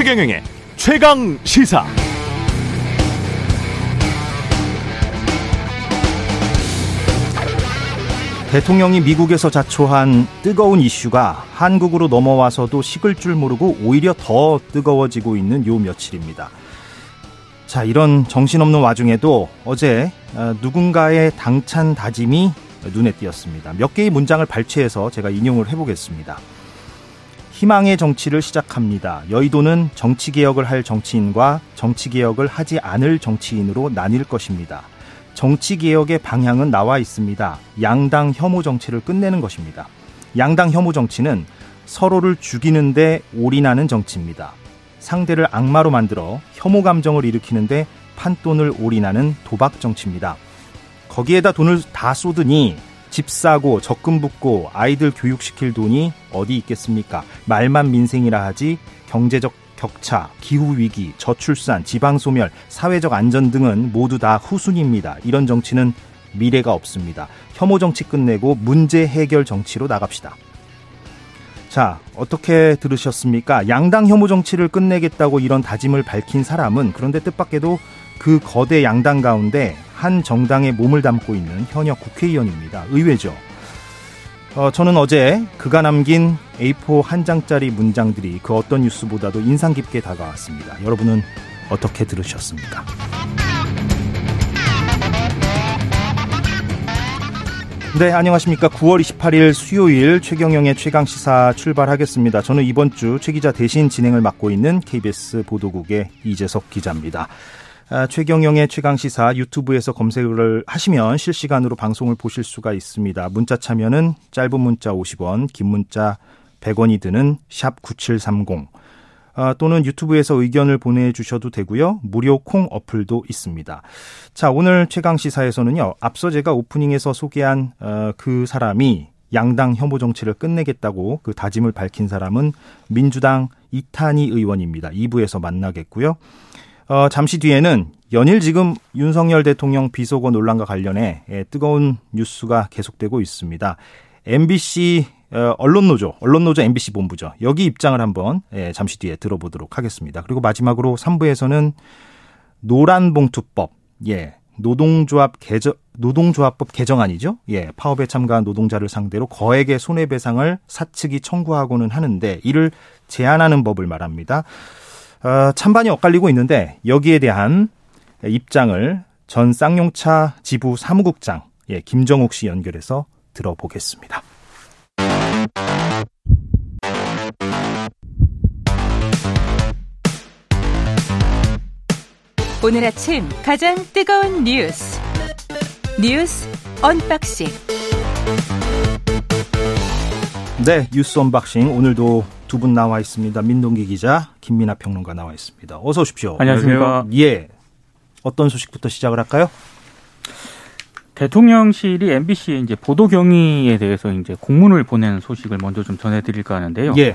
최경영의 최강 시사. 대통령이 미국에서 자초한 뜨거운 이슈가 한국으로 넘어와서도 식을 줄 모르고 오히려 더 뜨거워지고 있는 요 며칠입니다. 자, 이런 정신없는 와중에도 어제 어, 누군가의 당찬 다짐이 눈에 띄었습니다. 몇 개의 문장을 발췌해서 제가 인용을 해보겠습니다. 희망의 정치를 시작합니다. 여의도는 정치개혁을 할 정치인과 정치개혁을 하지 않을 정치인으로 나뉠 것입니다. 정치개혁의 방향은 나와 있습니다. 양당 혐오 정치를 끝내는 것입니다. 양당 혐오 정치는 서로를 죽이는데 올인하는 정치입니다. 상대를 악마로 만들어 혐오 감정을 일으키는데 판돈을 올인하는 도박 정치입니다. 거기에다 돈을 다 쏟으니 집 사고 적금 붓고 아이들 교육시킬 돈이 어디 있겠습니까? 말만 민생이라 하지 경제적 격차, 기후위기, 저출산, 지방소멸, 사회적 안전 등은 모두 다 후순위입니다. 이런 정치는 미래가 없습니다. 혐오 정치 끝내고 문제 해결 정치로 나갑시다. 자, 어떻게 들으셨습니까? 양당 혐오 정치를 끝내겠다고 이런 다짐을 밝힌 사람은 그런데 뜻밖에도 그 거대 양당 가운데 한 정당에 몸을 담고 있는 현역 국회의원입니다. 의외죠. 어, 저는 어제 그가 남긴 A4 한 장짜리 문장들이 그 어떤 뉴스보다도 인상 깊게 다가왔습니다. 여러분은 어떻게 들으셨습니까? 네, 안녕하십니까. 9월 28일 수요일 최경영의 최강시사 출발하겠습니다. 저는 이번 주 최 기자 대신 진행을 맡고 있는 KBS 보도국의 이재석 기자입니다. 아, 최경영의 최강 시사 유튜브에서 검색을 하시면 실시간으로 방송을 보실 수가 있습니다. 문자 참여는 짧은 문자 50원, 긴 문자 100원이 드는 샵 9730. 아, 또는 유튜브에서 의견을 보내주셔도 되고요. 무료 콩 어플도 있습니다. 자, 오늘 최강 시사에서는요. 앞서 제가 오프닝에서 소개한 어, 그 사람이 양당 혐오 정치를 끝내겠다고 그 다짐을 밝힌 사람은 민주당 이탄희 의원입니다. 2부에서 만나겠고요. 어, 잠시 뒤에는 연일 지금 윤석열 대통령 비속어 논란과 관련해 예, 뜨거운 뉴스가 계속되고 있습니다. MBC 어, 언론노조, 언론노조 MBC 본부죠. 여기 입장을 한번 예, 잠시 뒤에 들어보도록 하겠습니다. 그리고 마지막으로 3부에서는 노란봉투법, 예, 노동조합 개정, 노동조합법 개정안이죠. 예, 파업에 참가한 노동자를 상대로 거액의 손해배상을 사측이 청구하고는 하는데 이를 제한하는 법을 말합니다. 어, 찬반이 엇갈리고 있는데 여기에 대한 입장을 전 쌍용차 지부 사무국장 예, 김정욱 씨 연결해서 들어보겠습니다. 오늘 아침 가장 뜨거운 뉴스 뉴스 unboxing 네 뉴스 unboxing 오늘도 두 분 나와 있습니다 민동기 기자 김민아 평론가 나와 있습니다 어서 오십시오 안녕하십니까 예 어떤 소식부터 시작을 할까요? 대통령실이 MBC에 이제 보도 경위에 대해서 이제 공문을 보낸 소식을 먼저 좀 전해드릴까 하는데요. 예.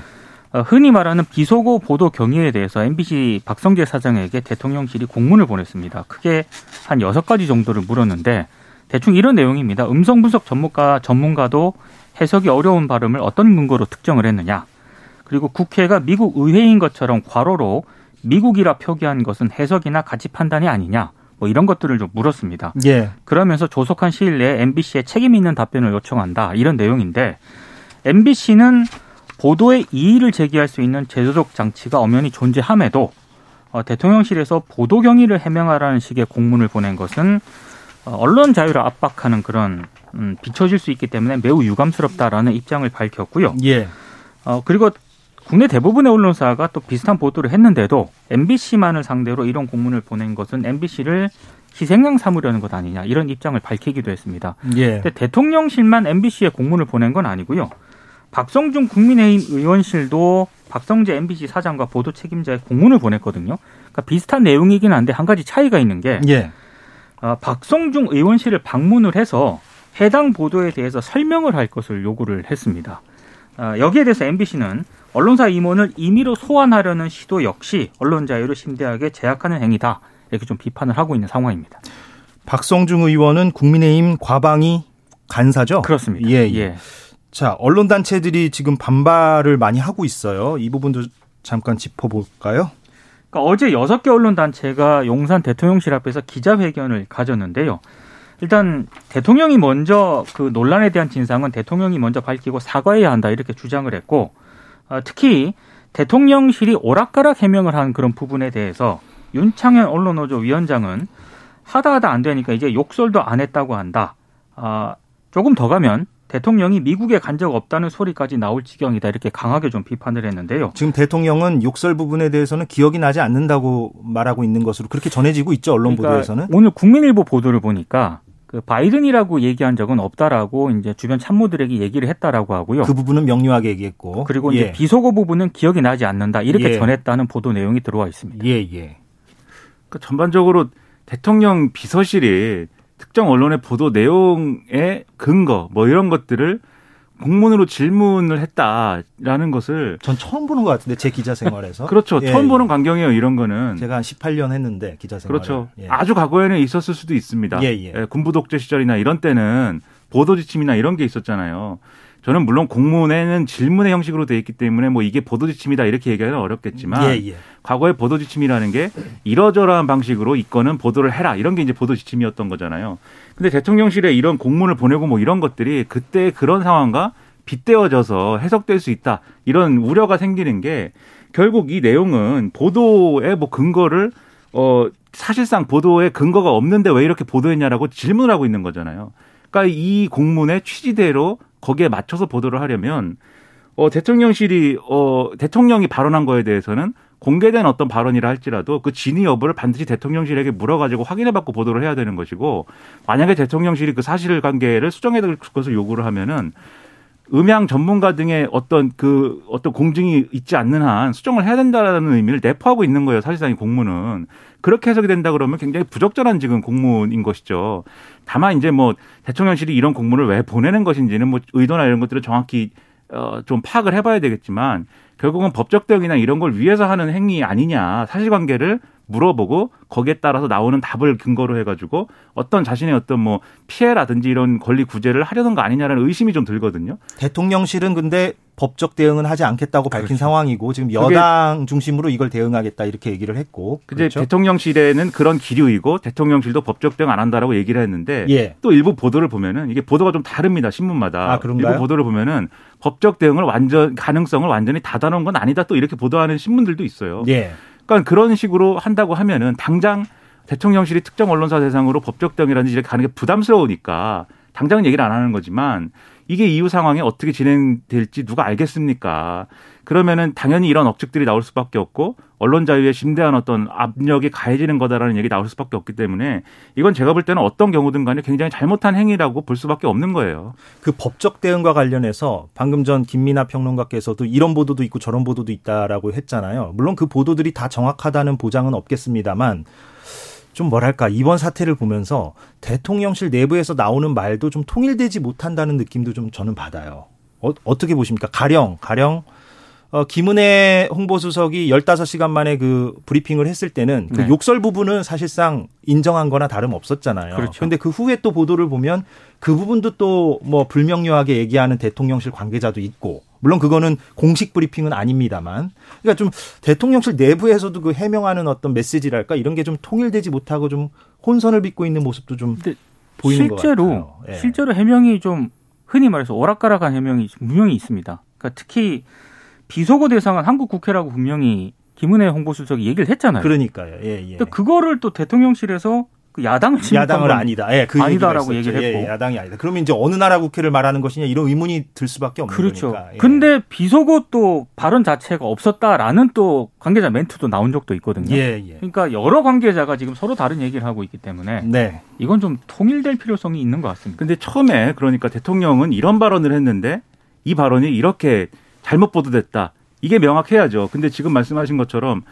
어, 흔히 말하는 비속어 보도 경위에 대해서 MBC 박성제 사장에게 대통령실이 공문을 보냈습니다. 크게 한 여섯 가지 정도를 물었는데 대충 이런 내용입니다. 음성 분석 전문가 전문가도 해석이 어려운 발음을 어떤 근거로 특정을 했느냐. 그리고 국회가 미국 의회인 것처럼 괄호로 미국이라 표기한 것은 해석이나 가치 판단이 아니냐. 뭐 이런 것들을 좀 물었습니다. 예. 그러면서 조속한 시일 내에 MBC에 책임 있는 답변을 요청한다. 이런 내용인데 MBC는 보도에 이의를 제기할 수 있는 제도적 장치가 엄연히 존재함에도 어, 대통령실에서 보도 경위를 해명하라는 식의 공문을 보낸 것은 어, 언론 자유를 압박하는 그런 음, 비춰질 수 있기 때문에 매우 유감스럽다라는 입장을 밝혔고요. 예. 어, 그리고 국내 대부분의 언론사가 또 비슷한 보도를 했는데도 MBC만을 상대로 이런 공문을 보낸 것은 MBC를 희생양 삼으려는 것 아니냐 이런 입장을 밝히기도 했습니다. 예. 대통령실만 MBC에 공문을 보낸 건 아니고요. 박성중 국민의힘 의원실도 박성재 MBC 사장과 보도 책임자의 공문을 보냈거든요. 그러니까 비슷한 내용이긴 한데 한 가지 차이가 있는 게 예. 어, 박성중 의원실을 방문을 해서 해당 보도에 대해서 설명을 할 것을 요구를 했습니다. 어, 여기에 대해서 MBC는 언론사 임원을 임의로 소환하려는 시도 역시 언론 자유를 심대하게 제약하는 행위다. 이렇게 좀 비판을 하고 있는 상황입니다. 박성중 의원은 국민의힘 과방위 간사죠? 그렇습니다. 예, 예. 자, 언론 단체들이 지금 반발을 많이 하고 있어요. 이 부분도 잠깐 짚어볼까요? 그러니까 어제 여섯 개 언론 단체가 용산 대통령실 앞에서 기자회견을 가졌는데요. 일단 대통령이 먼저 그 논란에 대한 진상은 대통령이 먼저 밝히고 사과해야 한다 이렇게 주장을 했고 어, 특히 대통령실이 오락가락 해명을 한 그런 부분에 대해서 윤창현 언론노조 위원장은 하다 하다 안 되니까 이제 욕설도 안 했다고 한다. 아, 조금 더 가면 대통령이 미국에 간 적 없다는 소리까지 나올 지경이다 이렇게 강하게 좀 비판을 했는데요. 지금 대통령은 욕설 부분에 대해서는 기억이 나지 않는다고 말하고 있는 것으로 그렇게 전해지고 있죠 언론 그러니까 보도에서는. 오늘 국민일보 보도를 보니까 그 바이든이라고 얘기한 적은 없다라고 이제 주변 참모들에게 얘기를 했다라고 하고요. 그 부분은 명료하게 얘기했고. 그리고 예. 이제 비속어 부분은 기억이 나지 않는다 이렇게 예. 전했다는 보도 내용이 들어와 있습니다. 예 예. 그 전반적으로 대통령 비서실이 특정 언론의 보도 내용의 근거 뭐 이런 것들을 공문으로 질문을 했다라는 것을 전 처음 보는 것 같은데 제 기자 생활에서. 그렇죠 예, 처음 예. 보는 광경이에요 이런 거는 제가 한 18년 했는데 기자 생활. 그렇죠 예. 아주 과거에는 있었을 수도 있습니다 예, 예. 군부 독재 시절이나 이런 때는 보도 지침이나 이런 게 있었잖아요 저는 물론 공문에는 질문의 형식으로 돼 있기 때문에 뭐 이게 보도 지침이다 이렇게 얘기하기는 어렵겠지만 예, 예. 과거의 보도 지침이라는 게 이러저러한 방식으로 이 건은 보도를 해라 이런 게 이제 보도 지침이었던 거잖아요. 근데 대통령실에 이런 공문을 보내고 뭐 이런 것들이 그때 그런 상황과 빗대어져서 해석될 수 있다 이런 우려가 생기는 게 결국 이 내용은 보도의 뭐 근거를 어 사실상 보도에 근거가 없는데 왜 이렇게 보도했냐라고 질문하고 있는 거잖아요. 그러니까 이 공문의 취지대로 거기에 맞춰서 보도를 하려면 어 대통령실이 어 대통령이 발언한 거에 대해서는 공개된 어떤 발언이라 할지라도 그 진위 여부를 반드시 대통령실에게 물어가지고 확인해받고 보도를 해야 되는 것이고 만약에 대통령실이 그 사실관계를 수정해 줄 것을 요구를 하면은 음향 전문가 등의 어떤 그 어떤 공증이 있지 않는 한 수정을 해야 된다라는 의미를 내포하고 있는 거예요. 사실상 이 공문은 그렇게 해석이 된다 그러면 굉장히 부적절한 지금 공문인 것이죠. 다만 이제 뭐 대통령실이 이런 공문을 왜 보내는 것인지는 뭐 의도나 이런 것들을 정확히 어좀 파악을 해봐야 되겠지만 결국은 법적 대응이나 이런 걸 위해서 하는 행위 아니냐 사실관계를 물어보고 거기에 따라서 나오는 답을 근거로 해가지고 어떤 자신의 어떤 뭐 피해라든지 이런 권리 구제를 하려는 거 아니냐라는 의심이 좀 들거든요. 대통령실은 근데 법적 대응은 하지 않겠다고 밝힌 그렇죠. 상황이고 지금 여당 중심으로 이걸 대응하겠다 이렇게 얘기를 했고 그렇죠? 대통령실에는 그런 기류이고 대통령실도 법적 대응 안 한다라고 얘기를 했는데 예. 또 일부 보도를 보면은 이게 보도가 좀 다릅니다 신문마다 아, 그런가요? 일부 보도를 보면은 법적 대응을 완전 가능성을 완전히 닫아놓은 건 아니다 또 이렇게 보도하는 신문들도 있어요. 예. 그러니까 그런 식으로 한다고 하면은 당장 대통령실이 특정 언론사 대상으로 법적 대응이라든지 이렇게 가는 게 부담스러우니까 당장은 얘기를 안 하는 거지만 이게 이후 상황이 어떻게 진행될지 누가 알겠습니까? 그러면은 당연히 이런 억측들이 나올 수밖에 없고 언론 자유에 심대한 어떤 압력이 가해지는 거다라는 얘기 나올 수밖에 없기 때문에 이건 제가 볼 때는 어떤 경우든 간에 굉장히 잘못한 행위라고 볼 수밖에 없는 거예요. 그 법적 대응과 관련해서 방금 전 김민아 평론가께서도 이런 보도도 있고 저런 보도도 있다라고 했잖아요. 물론 그 보도들이 다 정확하다는 보장은 없겠습니다만 좀 뭐랄까 이번 사태를 보면서 대통령실 내부에서 나오는 말도 좀 통일되지 못한다는 느낌도 좀 저는 받아요. 어, 어떻게 보십니까? 가령 가령 어, 김은혜 홍보수석이 15시간 만에 그 브리핑을 했을 때는 그 네. 욕설 부분은 사실상 인정한 거나 다름 없었잖아요. 그렇죠. 근데 그 후에 또 보도를 보면 그 부분도 또 뭐 불명료하게 얘기하는 대통령실 관계자도 있고 물론 그거는 공식 브리핑은 아닙니다만 그러니까 좀 대통령실 내부에서도 그 해명하는 어떤 메시지랄까 이런 게 좀 통일되지 못하고 좀 혼선을 빚고 있는 모습도 좀 보이는 것 실제로 같아요. 예. 실제로 해명이 좀 흔히 말해서 오락가락한 해명이 분명히 있습니다. 그러니까 특히 비속어 대상은 한국 국회라고 분명히 김은혜 홍보수석이 얘기를 했잖아요. 그러니까요. 예, 예. 근데 그거를 또 대통령실에서 그 야당을 건 아니다. 예, 그 아니다라고. 얘기를 했고. 예, 야당이 아니다. 그러면 이제 어느 나라 국회를 말하는 것이냐 이런 의문이 들 수밖에 없는 그렇죠. 거니까. 예. 근데 비속어 또 발언 자체가 없었다라는 또 관계자 멘트도 나온 적도 있거든요. 예, 예. 그러니까 여러 관계자가 지금 서로 다른 얘기를 하고 있기 때문에 네. 이건 좀 통일될 필요성이 있는 것 같습니다. 근데 처음에 그러니까 대통령은 이런 발언을 했는데 이 발언이 이렇게 잘못 보도됐다. 이게 명확해야죠. 근데 지금 말씀하신 것처럼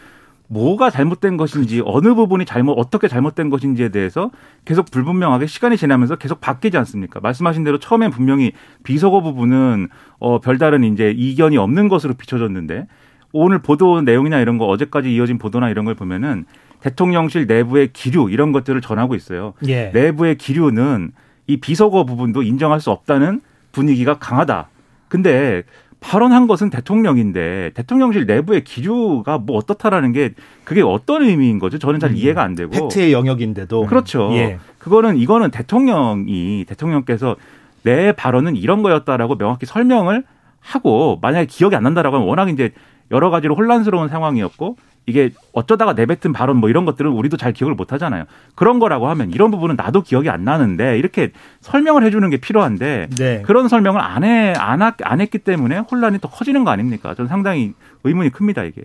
뭐가 잘못된 것인지 어느 부분이 잘못 어떻게 잘못된 것인지에 대해서 계속 불분명하게 시간이 지나면서 계속 바뀌지 않습니까? 말씀하신 대로 처음엔 분명히 비속어 부분은 어 별다른 이제 이견이 없는 것으로 비춰졌는데 오늘 보도 내용이나 이런 거 어제까지 이어진 보도나 이런 걸 보면은 대통령실 내부의 기류 이런 것들을 전하고 있어요. 예. 내부의 기류는 이 비속어 부분도 인정할 수 없다는 분위기가 강하다. 근데 발언한 것은 대통령인데 대통령실 내부의 기류가 뭐 어떻다라는 게 그게 어떤 의미인 거죠? 저는 잘 이해가 안 되고. 팩트의 영역인데도 그렇죠. 예. 그거는 이거는 대통령이 대통령께서 내 발언은 이런 거였다라고 명확히 설명을 하고 만약에 기억이 안 난다라고 하면 워낙 이제 여러 가지로 혼란스러운 상황이었고 이게 어쩌다가 내뱉은 발언 뭐 이런 것들은 우리도 잘 기억을 못 하잖아요. 그런 거라고 하면 이런 부분은 나도 기억이 안 나는데 이렇게 설명을 해주는 게 필요한데 네. 그런 설명을 안 해, 안, 하, 안 했기 때문에 혼란이 더 커지는 거 아닙니까? 저는 상당히 의문이 큽니다, 이게.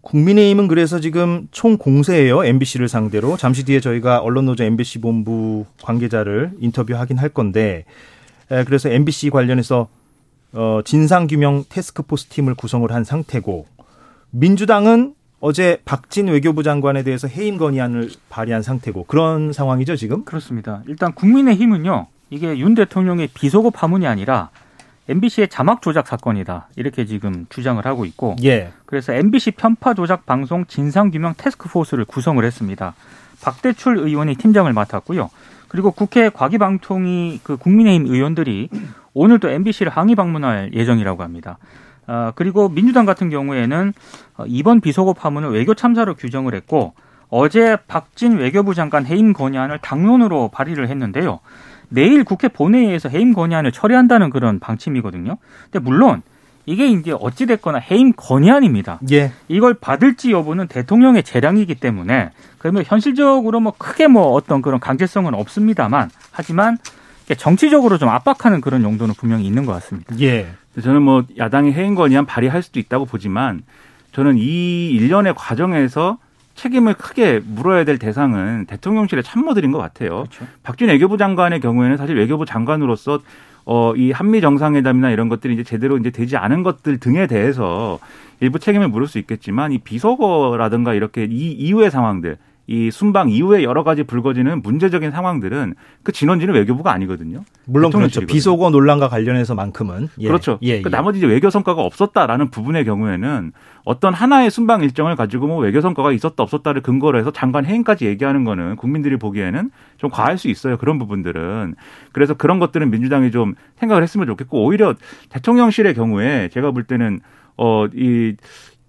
국민의힘은 그래서 지금 총 공세예요. MBC를 상대로. 잠시 뒤에 저희가 언론노조 MBC 본부 관계자를 인터뷰하긴 할 건데 에, 그래서 MBC 관련해서 어, 진상규명 테스크포스 팀을 구성을 한 상태고 민주당은 어제 박진 외교부 장관에 대해서 해임 건의안을 발의한 상태고 그런 상황이죠 지금? 그렇습니다. 일단 국민의힘은요. 이게 윤 대통령의 비속어 파문이 아니라 MBC의 자막 조작 사건이다. 이렇게 지금 주장을 하고 있고 예. 그래서 MBC 편파 조작 방송 진상규명 테스크포스를 구성을 했습니다. 박대출 의원이 팀장을 맡았고요. 그리고 국회 과기방통위 그 국민의힘 의원들이 오늘 도 MBC를 항의 방문할 예정이라고 합니다. 아, 그리고 민주당 같은 경우에는 어, 이번 비속어 파문을 외교 참사로 규정을 했고 어제 박진 외교부 장관 해임 건의안을 당론으로 발의를 했는데요. 내일 국회 본회의에서 해임 건의안을 처리한다는 그런 방침이거든요. 근데 물론 이게 이제 어찌 됐거나 해임 건의안입니다. 예. 이걸 받을지 여부는 대통령의 재량이기 때문에 그러면 현실적으로 뭐 크게 뭐 어떤 그런 강제성은 없습니다만 하지만 정치적으로 좀 압박하는 그런 용도는 분명히 있는 것 같습니다. 예. 저는 뭐 야당이 해임 건의안 발의할 수도 있다고 보지만 저는 이 일련의 과정에서 책임을 크게 물어야 될 대상은 대통령실의 참모들인 것 같아요. 그렇죠. 박준 외교부 장관의 경우에는 사실 외교부 장관으로서 어, 이 한미 정상회담이나 이런 것들이 이제 제대로 이제 되지 않은 것들 등에 대해서 일부 책임을 물을 수 있겠지만 이 비속어라든가 이렇게 이 이후의 상황들 이 순방 이후에 여러 가지 불거지는 문제적인 상황들은 그 진원지는 외교부가 아니거든요. 물론 그렇죠. 비속어 논란과 관련해서만큼은 예. 그렇죠. 예, 그 예. 나머지 이제 외교 성과가 없었다라는 부분의 경우에는 어떤 하나의 순방 일정을 가지고 뭐 외교 성과가 있었다 없었다를 근거로 해서 장관 해임까지 얘기하는 거는 국민들이 보기에는 좀 과할 수 있어요. 그런 부분들은. 그래서 그런 것들은 민주당이 좀 생각을 했으면 좋겠고 오히려 대통령실의 경우에 제가 볼 때는 어이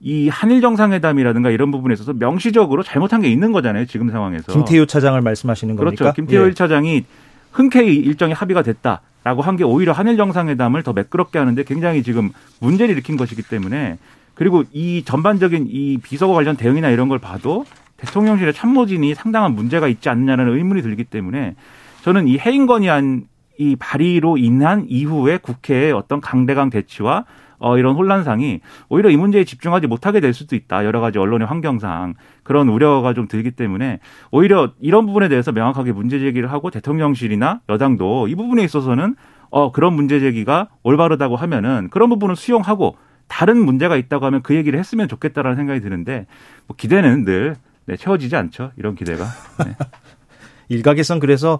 이 한일 정상회담이라든가 이런 부분에 있어서 명시적으로 잘못한 게 있는 거잖아요. 지금 상황에서. 김태효 차장을 말씀하시는 겁니까? 그렇죠. 김태호 예. 1차장이 흔쾌히 일정이 합의가 됐다 라고 한 게 오히려 한일 정상회담을 더 매끄럽게 하는데 굉장히 지금 문제를 일으킨 것이기 때문에 그리고 이 전반적인 이 비서고 관련 대응이나 이런 걸 봐도 대통령실의 참모진이 상당한 문제가 있지 않느냐는 의문이 들기 때문에 저는 이 해임 건의안 이 발의로 인한 이후에 국회의 어떤 강대강 대치와 어, 이런 혼란상이 오히려 이 문제에 집중하지 못하게 될 수도 있다. 여러 가지 언론의 환경상 그런 우려가 좀 들기 때문에 오히려 이런 부분에 대해서 명확하게 문제 제기를 하고 대통령실이나 여당도 이 부분에 있어서는 어, 그런 문제 제기가 올바르다고 하면은 그런 부분은 수용하고 다른 문제가 있다고 하면 그 얘기를 했으면 좋겠다라는 생각이 드는데 뭐 기대는 늘 네, 채워지지 않죠. 이런 기대가. 네. 일각에선 그래서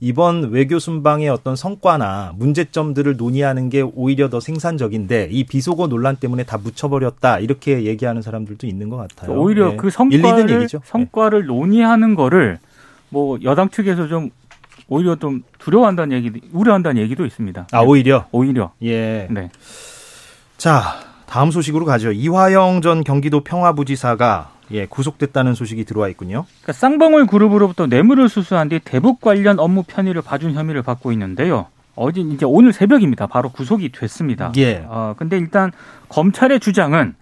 이번 외교 순방의 어떤 성과나 문제점들을 논의하는 게 오히려 더 생산적인데 이 비속어 논란 때문에 다 묻혀버렸다 이렇게 얘기하는 사람들도 있는 것 같아요. 오히려 예. 그 성과를. 예. 성과를 논의하는 거를 뭐 여당 측에서 좀 오히려 좀 두려워한다는 얘기, 우려한다는 얘기도 있습니다. 아 오히려 오히려 예. 네. 자 다음 소식으로 가죠. 이화영 전 경기도 평화부지사가 예 구속됐다는 소식이 들어와 있군요. 그러니까 쌍방울 그룹으로부터 뇌물을 수수한 뒤 대북 관련 업무 편의를 봐준 혐의를 받고 있는데요. 어제 이제 오늘 새벽입니다. 바로 구속이 됐습니다. 예. 어 근데 일단 검찰의 주장은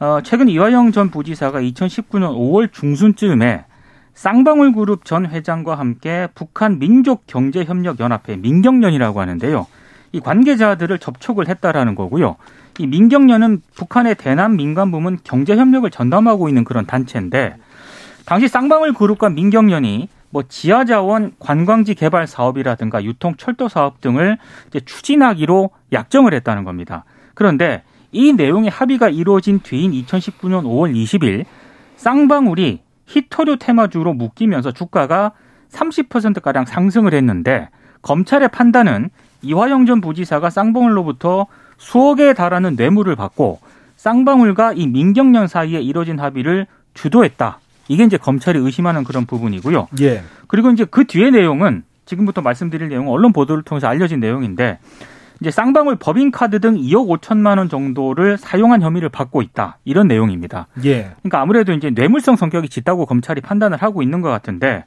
어 최근 이화영 전 부지사가 2019년 5월 중순쯤에 쌍방울 그룹 전 회장과 함께 북한 민족경제협력연합회 민경련이라고 하는데요. 이 관계자들을 접촉을 했다라는 거고요. 이 민경련은 북한의 대남 민간 부문 경제 협력을 전담하고 있는 그런 단체인데 당시 쌍방울 그룹과 민경련이 뭐 지하자원 관광지 개발 사업이라든가 유통 철도 사업 등을 추진하기로 약정을 했다는 겁니다. 그런데 이 내용의 합의가 이루어진 뒤인 2019년 5월 20일 쌍방울이 히토류 테마주로 묶이면서 주가가 30%가량 상승을 했는데 검찰의 판단은 이화영 전 부지사가 쌍방울로부터 수억에 달하는 뇌물을 받고 쌍방울과 이 민경련 사이에 이뤄진 합의를 주도했다. 이게 이제 검찰이 의심하는 그런 부분이고요. 예. 그리고 이제 그 뒤에 내용은 지금부터 말씀드릴 내용은 언론 보도를 통해서 알려진 내용인데 이제 쌍방울 법인카드 등 2억 5천만 원 정도를 사용한 혐의를 받고 있다. 이런 내용입니다. 예. 그러니까 아무래도 이제 뇌물성 성격이 짙다고 검찰이 판단을 하고 있는 것 같은데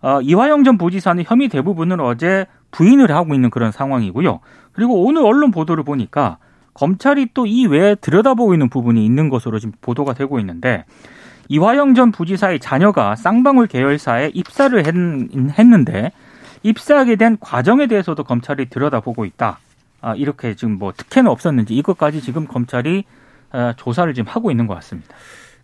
어, 이화영 전 부지사는 혐의 대부분을 어제 부인을 하고 있는 그런 상황이고요. 그리고 오늘 언론 보도를 보니까 검찰이 또 이 외에 들여다보고 있는 부분이 있는 것으로 지금 보도가 되고 있는데 이화영 전 부지사의 자녀가 쌍방울 계열사에 입사를 했, 했는데 입사하게 된 과정에 대해서도 검찰이 들여다보고 있다. 아, 이렇게 지금 뭐 특혜는 없었는지 이것까지 지금 검찰이 아, 조사를 지금 하고 있는 것 같습니다.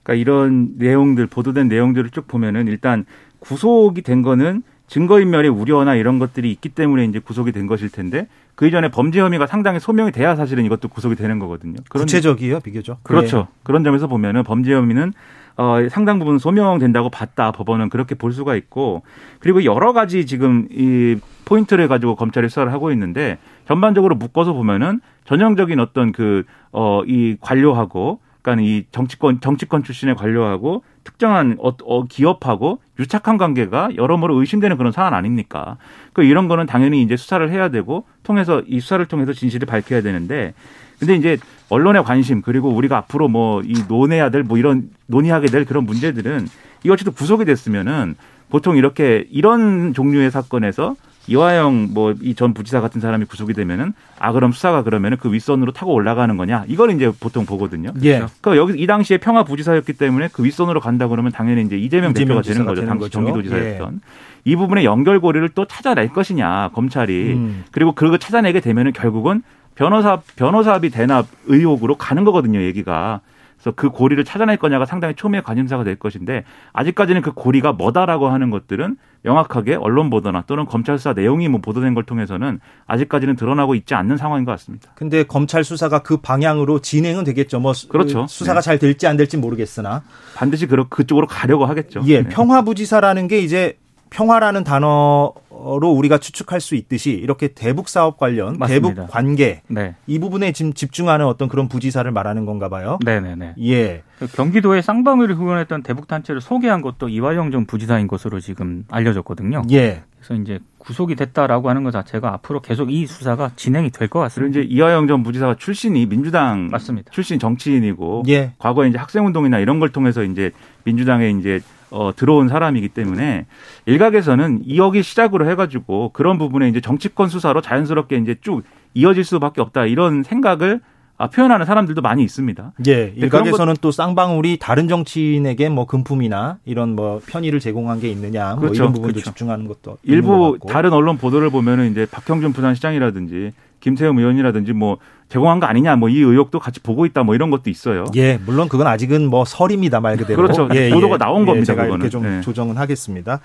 그러니까 이런 내용들 보도된 내용들을 쭉 보면은 일단 구속이 된 거는 증거인멸의 우려나 이런 것들이 있기 때문에 이제 구속이 된 것일 텐데 그 이전에 범죄 혐의가 상당히 소명이 돼야 사실은 이것도 구속이 되는 거거든요. 그런 구체적이요, 비교적. 그렇죠. 예. 그런 점에서 보면은 범죄 혐의는 어, 상당 부분 소명된다고 봤다. 법원은 그렇게 볼 수가 있고 그리고 여러 가지 지금 이 포인트를 가지고 검찰이 수사를 하고 있는데 전반적으로 묶어서 보면은 전형적인 어떤 그, 어, 이 관료하고 그러니까 이 정치권, 정치권 출신의 관료하고 특정한 어, 어, 기업하고 유착한 관계가 여러모로 의심되는 그런 사안 아닙니까? 그 이런 거는 당연히 이제 수사를 해야 되고 통해서 이 수사를 통해서 진실을 밝혀야 되는데 근데 이제 언론의 관심 그리고 우리가 앞으로 뭐 이 논해야 될 뭐 이런 논의하게 될 그런 문제들은 이 어쨌든 구속이 됐으면은 보통 이렇게 이런 종류의 사건에서 이화영 뭐 이 전 부지사 같은 사람이 구속이 되면은 아 그럼 수사가 그러면은 그 윗선으로 타고 올라가는 거냐 이걸 이제 보통 보거든요. 예. 그러니까 여기 이 당시에 평화 부지사였기 때문에 그 윗선으로 간다 그러면 당연히 이제 이재명, 이재명 대표가 되는 거죠. 되는 당시. 경기도지사였던 이 부분의 연결고리를 또 찾아낼 것이냐 검찰이 음. 그리고 그거 찾아내게 되면은 결국은 변호사 변호사비 대납 의혹으로 가는 거거든요 얘기가. 그래서 그 고리를 찾아낼 거냐가 상당히 초미의 관심사가 될 것인데 아직까지는 그 고리가 뭐다라고 하는 것들은 명확하게 언론 보도나 또는 검찰 수사 내용이 뭐 보도된 걸 통해서는 아직까지는 드러나고 있지 않는 상황인 것 같습니다. 근데 검찰 수사가 그 방향으로 진행은 되겠죠. 뭐 수- 그렇죠. 수사가 네. 잘 될지 안 될지 모르겠으나 반드시 그 그쪽으로 가려고 하겠죠. 예, 네. 평화부지사라는 게 이제 평화라는 단어 로 우리가 추측할 수 있듯이 이렇게 대북 사업 관련, 맞습니다. 대북 관계 네. 이 부분에 지금 집중하는 어떤 그런 부지사를 말하는 건가 봐요. 네네네. 예. 그 경기도에 쌍방울을 후원했던 대북 단체를 소개한 것도 이화영 전 부지사인 것으로 지금 알려졌거든요. 예. 그래서 이제 구속이 됐다라고 하는 것 자체가 앞으로 계속 이 수사가 진행이 될 것 같습니다. 이제 이화영 전 부지사가 출신이 민주당 맞습니다. 출신 정치인이고 예. 과거에 이제 학생운동이나 이런 걸 통해서 이제 민주당에 이제 어, 들어온 사람이기 때문에 일각에서는 2억이 시작으로 해가지고 그런 부분에 이제 정치권 수사로 자연스럽게 이제 쭉 이어질 수밖에 없다 이런 생각을 아, 표현하는 사람들도 많이 있습니다. 예. 일각에서는 또 쌍방울이 다른 정치인에게 뭐 금품이나 이런 뭐 편의를 제공한 게 있느냐 뭐 그렇죠. 이런 부분도 그렇죠. 집중하는 것도 것 일부. 다른 언론 보도를 보면은 이제 박형준 부산시장이라든지 김태흠 의원이라든지 뭐 제공한 거 아니냐 뭐 이 의혹도 같이 보고 있다 뭐 이런 것도 있어요. 예, 물론 그건 아직은 뭐 설입니다 말 그대로. 그렇죠. 예, 보도가 나온 겁니다, 제가 이렇게 그거는. 좀 네. 조정은 하겠습니다.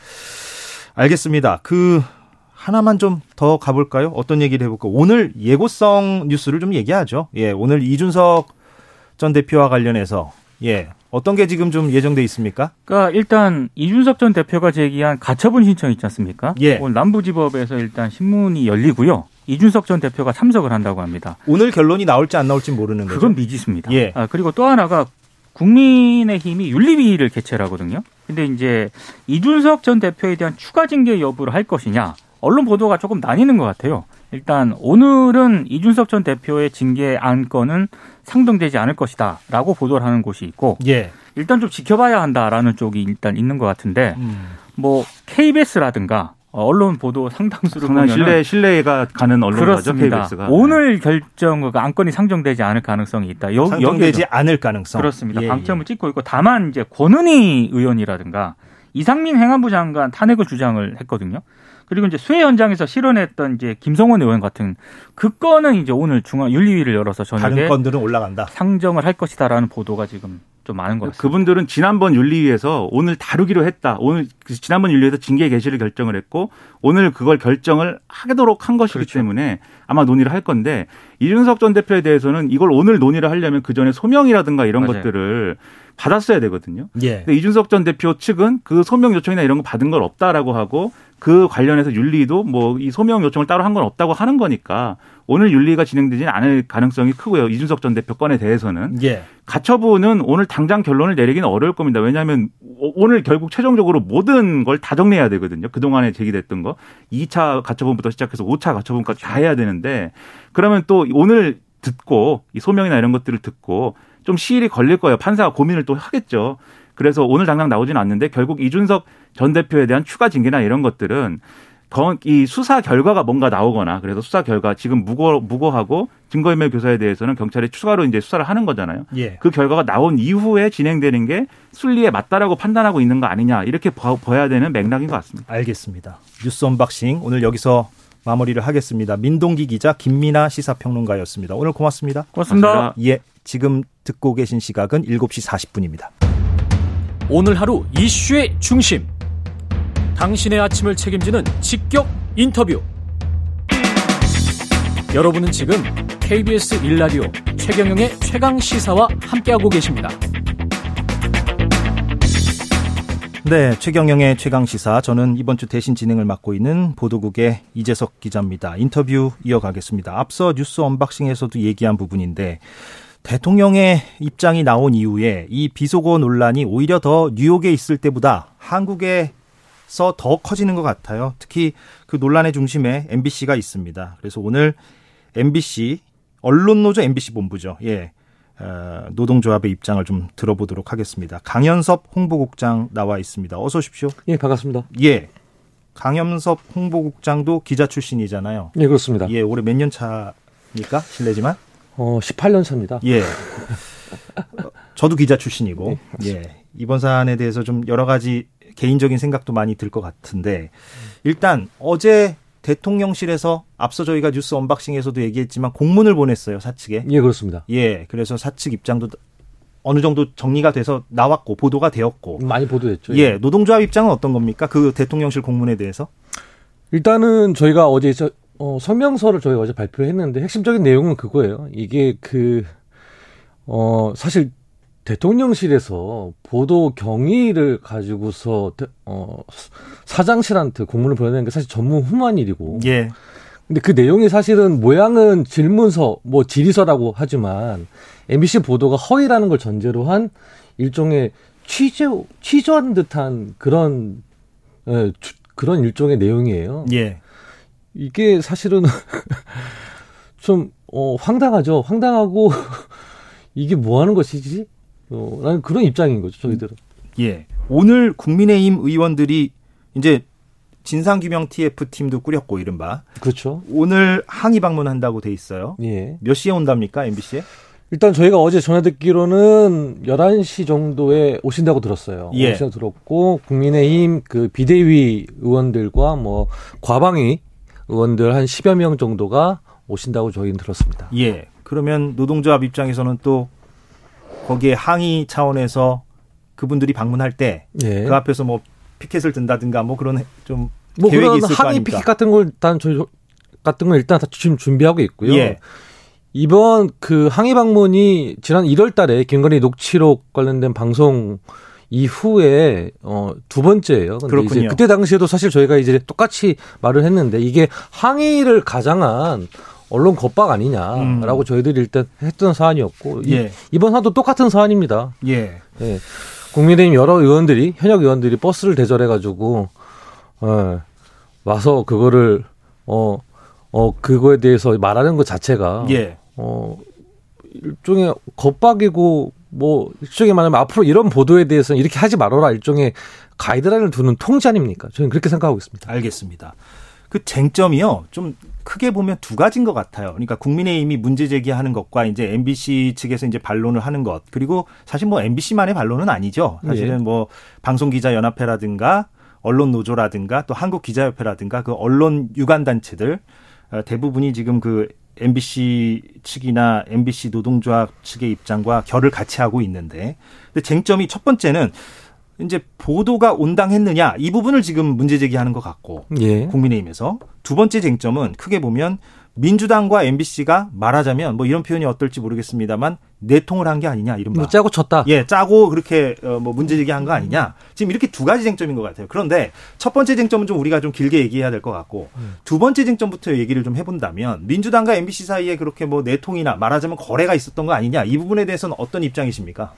알겠습니다. 그 하나만 좀 더 가볼까요? 어떤 얘기를 해볼까? 오늘 예고성 뉴스를 좀 얘기하죠. 예, 오늘 이준석 전 대표와 관련해서 예 어떤 게 지금 좀 예정돼 있습니까? 그러니까 일단 이준석 전 대표가 제기한 가처분 신청 있지 않습니까? 예. 오늘 남부지법에서 일단 신문이 열리고요. 이준석 전 대표가 참석을 한다고 합니다. 오늘 결론이 나올지 안 나올지 모르는 거죠. 그건 미지수입니다. 예. 아, 그리고 또 하나가 국민의힘이 윤리위를 개최를 하거든요. 근데 이제 이준석 전 대표에 대한 추가 징계 여부를 할 것이냐 언론 보도가 조금 나뉘는 것 같아요. 일단 오늘은 이준석 전 대표의 징계 안건은 상정되지 않을 것이다라고 보도를 하는 곳이 있고 예. 일단 좀 지켜봐야 한다라는 쪽이 일단 있는 것 같은데 음. 뭐 KBS라든가 언론 보도 상당수를 보면은 신뢰 신뢰가 가는 언론이죠 그렇습니다. KBS가. 오늘 결정 그 안건이 상정되지 않을 가능성이 있다. 여, 상정되지 여기에도 않을 가능성. 그렇습니다. 예, 방점을 찍고 있고 다만 이제 권은희 의원이라든가 이상민 행안부 장관 탄핵을 주장을 했거든요. 그리고 이제 수해 현장에서 실현했던 이제 김성원 의원 같은 그 건은 이제 오늘 중앙 윤리위를 열어서 예. 다른 저녁에 건들은 올라간다. 상정을 할 것이다라는 보도가 지금 좀 많은 것 같습니다. 그분들은 지난번 윤리위에서 오늘 다루기로 했다. 오늘 그 지난번 윤리위에서 징계 개시를 결정을 했고 오늘 그걸 결정을 하도록 한 것이기 그렇죠. 때문에 아마 논의를 할 건데 이준석 전 대표에 대해서는 이걸 오늘 논의를 하려면 그 전에 소명이라든가 이런 맞아요. 것들을 받았어야 되거든요. 예. 근데 이준석 전 대표 측은 그 소명 요청이나 이런 거 받은 걸 없다라고 하고 그 관련해서 윤리도 뭐 이 소명 요청을 따로 한 건 없다고 하는 거니까 오늘 윤리가 진행되지는 않을 가능성이 크고요. 이준석 전 대표 건에 대해서는 예. 가처분은 오늘 당장 결론을 내리기는 어려울 겁니다. 왜냐하면 오늘 결국 최종적으로 모든 걸 다 정리해야 되거든요. 그동안에 제기됐던 거 2차 가처분부터 시작해서 5차 가처분까지 다 해야 되는데 그러면 또 오늘 듣고 이 소명이나 이런 것들을 듣고 좀 시일이 걸릴 거예요. 판사가 고민을 또 하겠죠. 그래서 오늘 당장 나오지는 않는데 결국 이준석 전 대표에 대한 추가 징계나 이런 것들은 이 수사 결과가 뭔가 나오거나 그래서 수사 결과 지금 무고 무고하고 증거인멸 교사에 대해서는 경찰이 추가로 이제 수사를 하는 거잖아요. 예. 그 결과가 나온 이후에 진행되는 게 순리에 맞다라고 판단하고 있는 거 아니냐 이렇게 봐야 되는 맥락인 것 같습니다. 알겠습니다. 뉴스 unboxing 오늘 여기서 마무리를 하겠습니다. 민동기 기자 김민아 시사평론가였습니다. 오늘 고맙습니다. 고맙습니다. 고맙습니다. 예, 지금 듣고 계신 시각은 7시 40분입니다. 오늘 하루 이슈의 중심. 당신의 아침을 책임지는 직격 인터뷰. 여러분은 지금 KBS 1라디오 최경영의 최강 시사와 함께하고 계십니다. 네, 최경영의 최강 시사. 저는 이번 주 대신 진행을 맡고 있는 보도국의 이재석 기자입니다. 인터뷰 이어가겠습니다. 앞서 뉴스 언박싱에서도 얘기한 부분인데 대통령의 입장이 나온 이후에 이 비속어 논란이 오히려 더 뉴욕에 있을 때보다 한국에서 더 커지는 것 같아요. 특히 그 논란의 중심에 MBC가 있습니다. 그래서 오늘 MBC 언론노조 MBC 본부죠. 예. 어, 노동조합의 입장을 좀 들어보도록 하겠습니다. 강현섭 홍보국장 나와 있습니다. 어서 오십시오. 예, 반갑습니다. 예. 강현섭 홍보국장도 기자 출신이잖아요. 예, 그렇습니다. 예, 올해 몇 년 차입니까? 실례지만. 어, 18년 차입니다. 예. 어, 저도 기자 출신이고, 예. 이번 사안에 대해서 좀 여러 가지 개인적인 생각도 많이 들 것 같은데, 일단 어제 대통령실에서 앞서 저희가 뉴스 언박싱에서도 얘기했지만 공문을 보냈어요, 사측에. 예, 그렇습니다. 예, 그래서 사측 입장도 어느 정도 정리가 돼서 나왔고, 보도가 되었고. 많이 보도됐죠. 예, 노동조합 입장은 어떤 겁니까? 그 대통령실 공문에 대해서? 일단은 저희가 어제 저, 어, 성명서를 저희가 어제 발표했는데 핵심적인 내용은 그거예요. 이게 그, 어, 사실 대통령실에서 보도 경위를 가지고서 어, 사장실한테 공문을 보내는 게 사실 전무후무한 일이고. 예. 근데 그 내용이 사실은 모양은 질문서, 뭐 질의서라고 하지만 MBC 보도가 허위라는 걸 전제로 한 일종의 취재 취조한 듯한 그런 예, 주, 그런 일종의 내용이에요. 예. 이게 사실은 좀 어, 황당하죠. 황당하고 이게 뭐 하는 것이지? 어, 나는 그런 입장인 거죠, 저희들은. 예. 오늘 국민의힘 의원들이 이제 진상규명 TF 팀도 꾸렸고 이른바 그렇죠. 오늘 항의 방문한다고 돼 있어요. 예. 몇 시에 온답니까 MBC에? 일단 저희가 어제 전해 듣기로는 11시 정도에 오신다고 들었어요. 예. 오신다고 들었고 국민의힘 그 비대위 의원들과 뭐 과방위 의원들 한 10여 명 정도가 오신다고 저희는 들었습니다. 예. 그러면 노동조합 입장에서는 또 거기에 항의 차원에서 그분들이 방문할 때그 예. 앞에서 뭐 피켓을 든다든가 뭐 그런 좀뭐 계획이 그런 항의? 피켓 같은 걸 일단 저희 같은 걸 일단 다 지금 준비하고 있고요. 예. 이번 그 항의 방문이 지난 1월 달에 김건희 녹취록 관련된 방송 이후에 어두 번째예요. 근데 그렇군요. 이제 그때 당시에도 사실 저희가 이제 똑같이 말을 했는데 이게 항의를 가장한 언론 겁박 아니냐라고 음. 저희들이 일단 했던 사안이었고 이- 예. 이 번 사안도 똑같은 사안입니다. 예. 예. 국민의힘 여러 의원들이 현역 의원들이 버스를 대절해 가지고 어, 와서 그거를 어, 어 그거에 대해서 말하는 것 자체가 예. 어 일종의 겁박이고 뭐 일종의 말하면 앞으로 이런 보도에 대해서는 이렇게 하지 말아라 일종의 가이드라인을 두는 통지 아닙니까? 저는 그렇게 생각하고 있습니다. 알겠습니다. 그 쟁점이요. 좀 크게 보면 두 가지인 것 같아요. 그러니까 국민의힘이 문제 제기하는 것과 이제 MBC 측에서 이제 반론을 하는 것. 그리고 사실 뭐 MBC만의 반론은 아니죠. 사실은 예. 뭐 방송기자연합회라든가 언론 노조라든가 또 한국 기자협회라든가 그 언론 유관 단체들 어, 대부분이 지금 그 MBC 측이나 MBC 노동조합 측의 입장과 결을 같이 하고 있는데 근데 쟁점이 첫 번째는 이제 보도가 온당했느냐 이 부분을 지금 문제 제기하는 것 같고 예. 국민의힘에서 두 번째 쟁점은 크게 보면 민주당과 MBC가 말하자면 뭐 이런 표현이 어떨지 모르겠습니다만 내통을 한 게 아니냐 이른바. 뭐 짜고 쳤다. 예, 짜고 그렇게 어, 뭐 문제 제기한 거 아니냐. 지금 이렇게 두 가지 쟁점인 것 같아요. 그런데 첫 번째 쟁점은 좀 우리가 좀 길게 얘기해야 될 것 같고 두 번째 쟁점부터 얘기를 좀 해본다면 민주당과 MBC 사이에 그렇게 뭐 내통이나 말하자면 거래가 있었던 거 아니냐 이 부분에 대해서는 어떤 입장이십니까?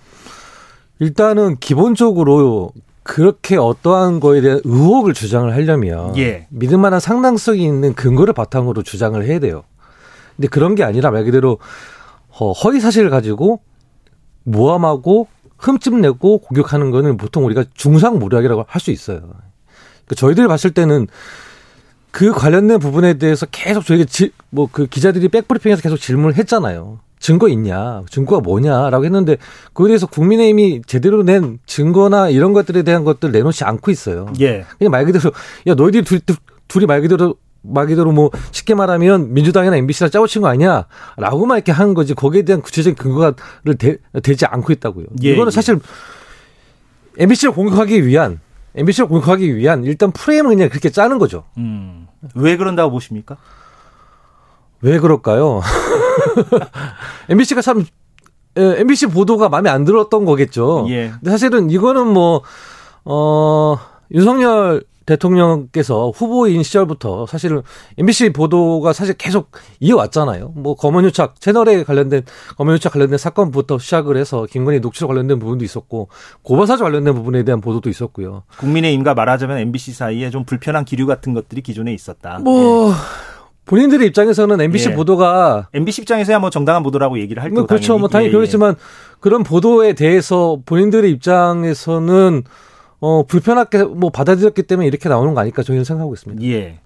일단은 기본적으로 그렇게 어떠한 거에 대한 의혹을 주장을 하려면 예. 믿을 만한 상당성이 있는 근거를 바탕으로 주장을 해야 돼요. 근데 그런 게 아니라 말 그대로 허- 허위 사실을 가지고 모함하고 흠집 내고 공격하는 거는 보통 우리가 중상모략이라고 할 수 있어요. 그러니까 저희들이 봤을 때는 그 관련된 부분에 대해서 계속 저희가 뭐 그 기자들이 백브리핑에서 계속 질문을 했잖아요. 증거 있냐? 증거가 뭐냐라고 했는데 그에 대해서 국민의힘이 제대로 낸 증거나 이런 것들에 대한 것들 내놓지 않고 있어요. 예. 그냥 말 그대로 야 너희들이 둘, 둘- 둘이 말 그대로 말 그대로 뭐 쉽게 말하면 민주당이나 MBC랑 짜고 친 거 아니야라고만 이렇게 하는 거지 거기에 대한 구체적인 근거를 대, 되지 않고 있다고요. 예, 이거는 예. 사실 MBC를 공격하기 위한 MBC를 공격하기 위한 일단 프레임을 그냥 그렇게 짜는 거죠. 음. 왜 그런다고 보십니까? 왜 그럴까요? MBC가 참 에, MBC 보도가 마음에 안 들었던 거겠죠. 예. 근데 사실은 이거는 뭐 어, 윤석열 대통령께서 후보인 시절부터 사실은 MBC 보도가 사실 계속 이어왔잖아요. 뭐 검언유착 채널에 관련된 검언유착 관련된 사건부터 시작을 해서 김건희 녹취록 관련된 부분도 있었고 고발사주 관련된 부분에 대한 보도도 있었고요. 국민의힘과 말하자면 MBC 사이에 좀 불편한 기류 같은 것들이 기존에 있었다. 뭐 본인들의 입장에서는 MBC 예. 보도가 MBC 입장에서야 뭐 정당한 보도라고 얘기를 할뭐 거고 그렇죠. 뭐 당연히 예, 예. 그렇지만 그런 보도에 대해서 본인들의 입장에서는 어 불편하게 뭐 받아들였기 때문에 이렇게 나오는 거 아닐까 저희는 생각하고 있습니다. 예.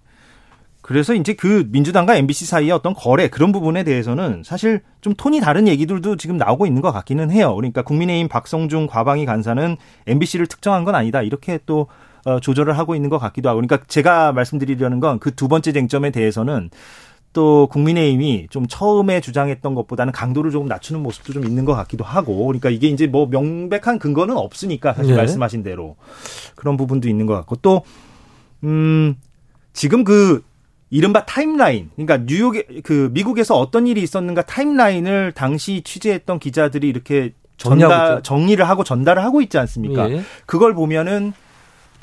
그래서 이제 그 민주당과 MBC 사이의 어떤 거래 그런 부분에 대해서는 사실 좀 톤이 다른 얘기들도 지금 나오고 있는 것 같기는 해요. 그러니까 국민의힘 박성중 과방위 간사는 MBC를 특정한 건 아니다. 이렇게 또 어, 조절을 하고 있는 것 같기도 하고. 그러니까 제가 말씀드리려는 건 그 두 번째 쟁점에 대해서는 또 국민의힘이 좀 처음에 주장했던 것보다는 강도를 조금 낮추는 모습도 좀 있는 것 같기도 하고. 그러니까 이게 이제 뭐 명백한 근거는 없으니까 사실 네. 말씀하신 대로 그런 부분도 있는 것 같고 또 음, 지금 그 이른바 타임라인, 그러니까 뉴욕에 그 미국에서 어떤 일이 있었는가 타임라인을 당시 취재했던 기자들이 이렇게 전달. 정리를 하고 전달을 하고 있지 않습니까? 예. 그걸 보면은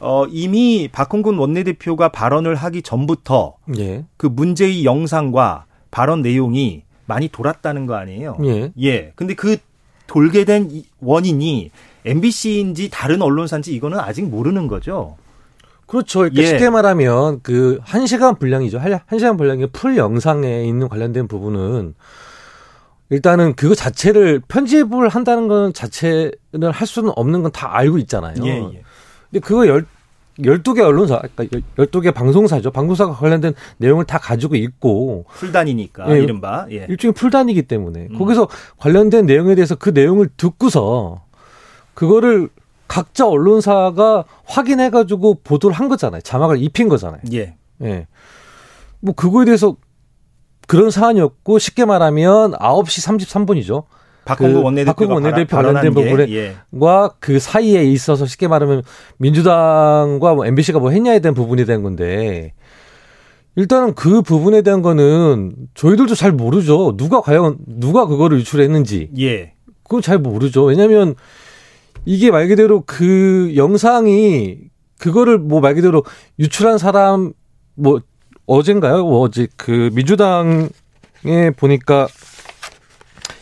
어 이미 박홍근 원내대표가 발언을 하기 전부터 예. 그 문제의 영상과 발언 내용이 많이 돌았다는 거 아니에요? 예. 예. 근데 그 돌게 된 이- 원인이 MBC인지 다른 언론사인지 이거는 아직 모르는 거죠. 그렇죠. 그러니까 예. 쉽게 말하면 그 1시간 분량이죠. 1시간 분량의 풀 영상에 있는 관련된 부분은 일단은 그거 자체를 편집을 한다는 건 자체를 할 수는 없는 건 다 알고 있잖아요. 예, 예. 근데 그거 열 12개 언론사, 그러니까 12개 방송사죠. 방송사가 관련된 내용을 다 가지고 있고 풀단이니까 예. 이른바 예. 일종의 풀단이기 때문에 음. 거기서 관련된 내용에 대해서 그 내용을 듣고서 그거를 각자 언론사가 확인해가지고 보도를 한 거잖아요. 자막을 입힌 거잖아요. 예. 예. 뭐 그거에 대해서 그런 사안이었고 쉽게 말하면 9시 33분이죠. 박홍근 그 원내대표가 원내대표 관련된 예. 과그 사이에 있어서 쉽게 말하면 민주당과 뭐 MBC가 뭐 했냐에 대한 부분이 된 건데 일단은 그 부분에 대한 거는 저희들도 잘 모르죠. 누가 과연 누가 그거를 유출했는지 예. 그건 잘 모르죠. 왜냐하면 이게 말 그대로 그 영상이 그거를 뭐 말 그대로 유출한 사람 뭐 어젠가요? 뭐 어제 그 민주당에 보니까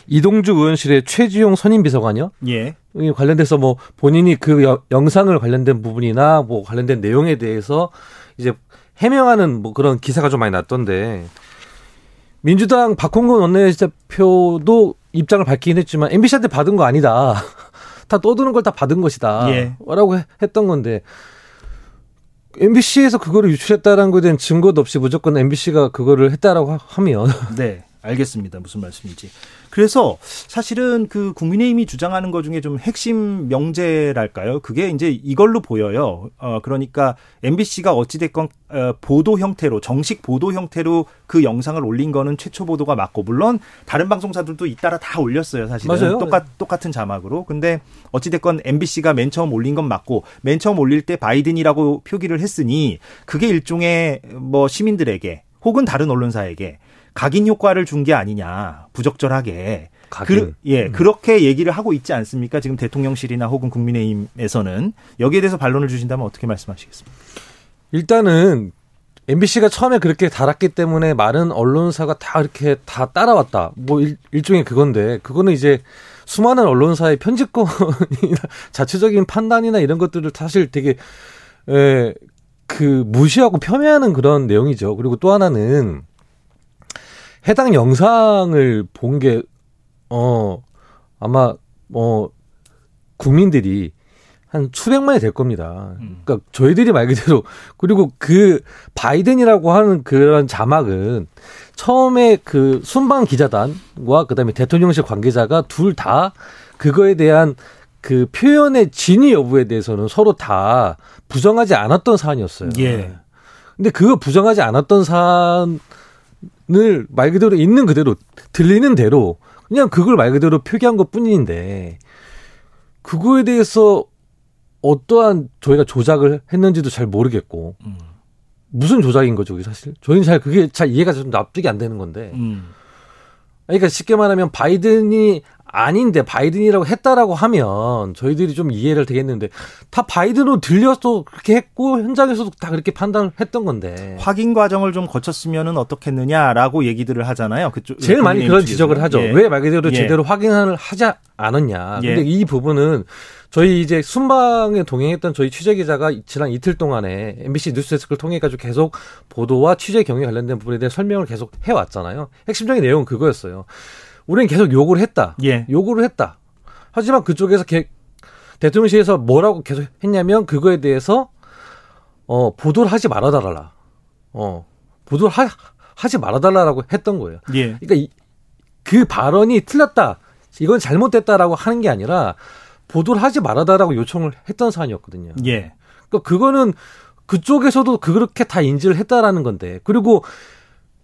이동주 의원실의 최지용 선임 비서관이요. 예. 이 관련돼서 뭐 본인이 그 여- 영상을 관련된 부분이나 뭐 관련된 내용에 대해서 이제 해명하는 뭐 그런 기사가 좀 많이 났던데 민주당 박홍근 원내대표도 입장을 밝히긴 했지만 MBC한테 받은 거 아니다. 다 떠드는 걸 다 받은 것이다. 예. 라고 해- 했던 건데 MBC에서 그거를 유출했다라는 거에 대한 증거도 없이 무조건 MBC가 그거를 했다라고 하- 하면 네. 알겠습니다. 무슨 말씀인지. 그래서 사실은 그 국민의힘이 주장하는 것 중에 좀 핵심 명제랄까요? 그게 이제 이걸로 보여요. 어, 그러니까 MBC가 어찌됐건 어, 보도 형태로, 정식 보도 형태로 그 영상을 올린 거는 최초 보도가 맞고, 물론 다른 방송사들도 잇따라 다 올렸어요, 사실은. 맞아요. 똑같, 똑같은 자막으로. 근데 어찌됐건 MBC가 맨 처음 올린 건 맞고, 맨 처음 올릴 때 바이든이라고 표기를 했으니, 그게 일종의 뭐 시민들에게 혹은 다른 언론사에게 각인 효과를 준 게 아니냐 부적절하게 각인. 그, 예, 그렇게 얘기를 하고 있지 않습니까? 지금 대통령실이나 혹은 국민의힘에서는 여기에 대해서 반론을 주신다면 어떻게 말씀하시겠습니까? 일단은 MBC가 처음에 그렇게 달았기 때문에 많은 언론사가 다 이렇게 다 따라왔다. 뭐 일, 일종의 그건데 그거는 이제 수많은 언론사의 편집권이나 자체적인 판단이나 이런 것들을 사실 되게 에, 그 무시하고 폄훼하는 그런 내용이죠. 그리고 또 하나는 해당 영상을 본 게 어 아마 뭐 국민들이 한 수백만이 될 겁니다. 그러니까 저희들이 말 그대로 그리고 그 바이든이라고 하는 그런 자막은 처음에 그 순방 기자단과 그다음에 대통령실 관계자가 둘 다 그거에 대한 그 표현의 진위 여부에 대해서는 서로 다 부정하지 않았던 사안이었어요. 예. 근데 그거 부정하지 않았던 사안 을말 그대로 있는 그대로 들리는 대로 그냥 그걸 말 그대로 표기한 것 뿐인데 그거에 대해서 어떠한 저희가 조작을 했는지도 잘 모르겠고 음. 무슨 조작인 거죠, 사실? 저희는 잘 그게 잘 이해가 좀 납득이 안 되는 건데. 음. 그러니까 쉽게 말하면 바이든이 아닌데 바이든이라고 했다라고 하면 저희들이 좀 이해를 되겠는데 다 바이든으로 들려서 그렇게 했고 현장에서도 다 그렇게 판단을 했던 건데 확인 과정을 좀 거쳤으면은 어떻겠느냐라고 얘기들을 하잖아요. 그쪽 제일 많이 그런 측에서. 지적을 하죠. 예. 왜말 그대로 예. 제대로 확인을 하지 않았냐. 예. 근데 이 부분은 저희 이제 순방에 동행했던 저희 취재 기자가 지난 이틀 동안에 MBC 뉴스데스크를 통해 가지고 계속 보도와 취재 경위 관련된 부분에 대한 설명을 계속 해왔잖아요. 핵심적인 내용은 그거였어요. 우리는 계속 요구를 했다. 예. 요구를 했다. 하지만 그쪽에서 개- 대통령실에서 뭐라고 계속 했냐면 그거에 대해서 어 보도를 하지 말아달라. 어 보도를 하, 하지 말아달라라고 했던 거예요. 예. 그러니까 이, 그 발언이 틀렸다. 이건 잘못됐다라고 하는 게 아니라 보도를 하지 말아달라고 요청을 했던 사안이었거든요. 예. 그러니까 그거는 그쪽에서도 그렇게 다 인지를 했다라는 건데 그리고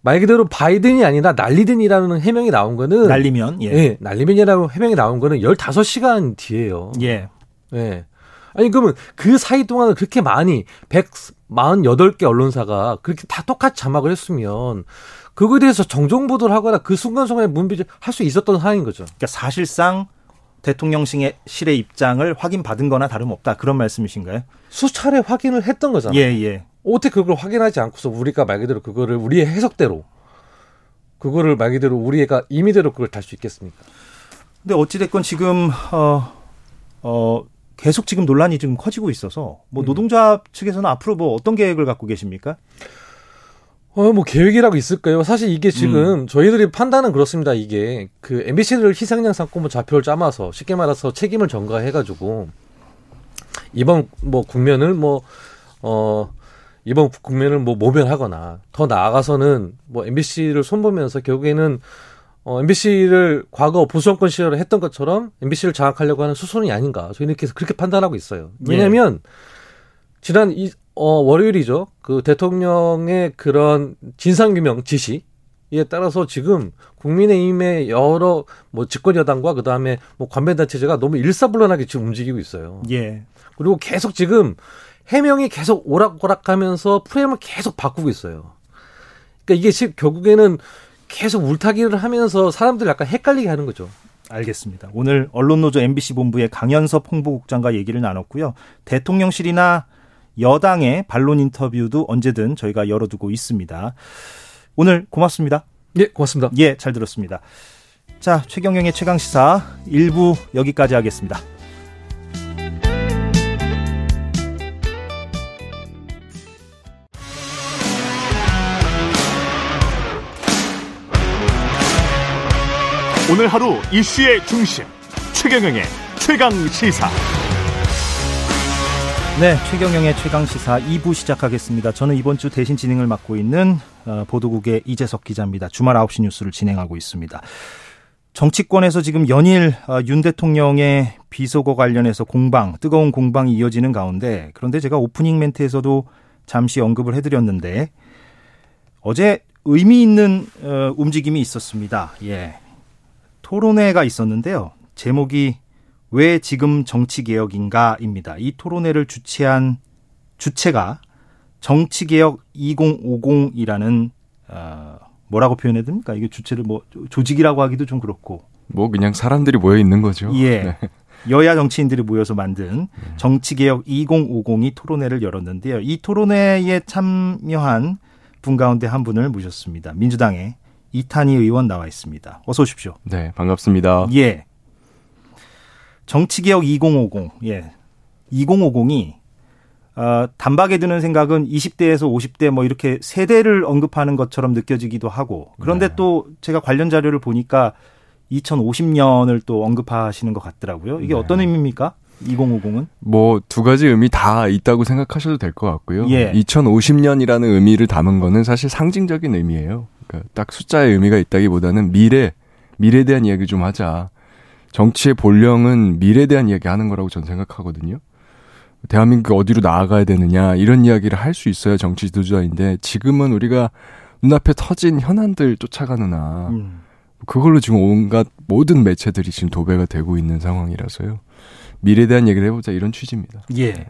말 그대로 바이든이 아니라 난리든이라는 해명이 나온 거는 날리면 예. 예, 난리든이라고 해명이 나온 거는 15시간 뒤에요. 예. 예. 아니 그러면 그 사이 동안은 그렇게 많이 148개 언론사가 그렇게 다 똑같이 자막을 했으면 그거에 대해서 정정 보도를 하거나 그 순간순간에 문비를 할 수 있었던 상황인 거죠. 그러니까 사실상 대통령실의 실의 입장을 확인받은 거나 다름없다. 그런 말씀이신가요? 수차례 확인을 했던 거잖아요. 예, 예. 어떻게 그걸 확인하지 않고서 우리가 말 그대로 그거를 우리의 해석대로 그거를 말 그대로 우리가 임의대로 그걸 달 수 있겠습니까? 근데 어찌됐건 지금, 어, 어, 계속 지금 논란이 지금 커지고 있어서, 뭐, 노동자 측에서는 앞으로 뭐 어떤 계획을 갖고 계십니까? 어, 뭐 계획이라고 있을까요? 사실 이게 지금 저희들이 판단은 그렇습니다. 이게 그 MBC를 희생양 삼고 뭐 좌표를 짜마서 쉽게 말해서 책임을 전가해가지고 이번 뭐 국면을 뭐 어. 이번 국면을 뭐 모면하거나 더 나아가서는 뭐 MBC를 손보면서 결국에는 어, MBC를 과거 보수정권 시절에 했던 것처럼 MBC를 장악하려고 하는 수순이 아닌가 저희는 이렇게 그렇게 판단하고 있어요. 왜냐하면 지난 이, 어, 월요일이죠. 그 대통령의 그런 진상규명 지시에 따라서 지금 국민의힘의 여러 뭐 집권 여당과 그 다음에 뭐 관배단체제가 너무 일사불란하게 지금 움직이고 있어요. 예. 그리고 계속 지금 해명이 계속 오락오락하면서 프레임을 계속 바꾸고 있어요. 그러니까 이게 시- 결국에는 계속 울타기를 하면서 사람들 약간 헷갈리게 하는 거죠. 알겠습니다. 오늘 언론노조 MBC 본부의 강현섭 홍보국장과 얘기를 나눴고요. 대통령실이나 여당의 반론 인터뷰도 언제든 저희가 열어두고 있습니다. 오늘 고맙습니다. 예, 고맙습니다. 예, 잘 들었습니다. 자, 최경영의 최강 시사 1부 여기까지 하겠습니다. 오늘 하루 이슈의 중심 최경영의 최강 시사. 네, 최경영의 최강 시사 2부 시작하겠습니다. 저는 이번 주 대신 진행을 맡고 있는 어, 보도국의 이재석 기자입니다. 주말 9시 뉴스를 진행하고 있습니다. 정치권에서 지금 연일 어, 윤 대통령의 비속어 관련해서 공방, 뜨거운 공방이 이어지는 가운데 그런데 제가 오프닝 멘트에서도 잠시 언급을 해드렸는데 어제 의미 있는 어, 움직임이 있었습니다. 예. 토론회가 있었는데요. 제목이 왜 지금 정치개혁인가입니다. 이 토론회를 주최한 주체가 정치개혁 2050이라는 어, 뭐라고 표현해야 됩니까? 이게 주체를 뭐 조직이라고 하기도 좀 그렇고 뭐 그냥 사람들이 모여 있는 거죠. 예. 네. 여야 정치인들이 모여서 만든 정치개혁 2050이 토론회를 열었는데요. 이 토론회에 참여한 분 가운데 한 분을 모셨습니다. 민주당의 이탄희 의원 나와 있습니다. 어서 오십시오. 네, 반갑습니다. 예. 정치개혁 2050. 예. 2050이 어, 단박에 드는 생각은 20대에서 50대 뭐 이렇게 세대를 언급하는 것처럼 느껴지기도 하고 그런데 네. 또 제가 관련 자료를 보니까 2050년을 또 언급하시는 것 같더라고요. 이게 네. 어떤 의미입니까? 2050은? 뭐 두 가지 의미 다 있다고 생각하셔도 될 것 같고요. 예. 2050년이라는 의미를 담은 거는 사실 상징적인 의미예요. 그러니까 딱 숫자의 의미가 있다기보다는 미래, 미래에 대한 이야기 좀 하자. 정치의 본령은 미래에 대한 이야기 하는 거라고 저는 생각하거든요. 대한민국 어디로 나아가야 되느냐 이런 이야기를 할 수 있어야 정치 지도자인데 지금은 우리가 눈앞에 터진 현안들 쫓아가느나 음. 그걸로 지금 온갖 모든 매체들이 지금 도배가 되고 있는 상황이라서요. 미래에 대한 얘기를 해보자 이런 취지입니다. 예.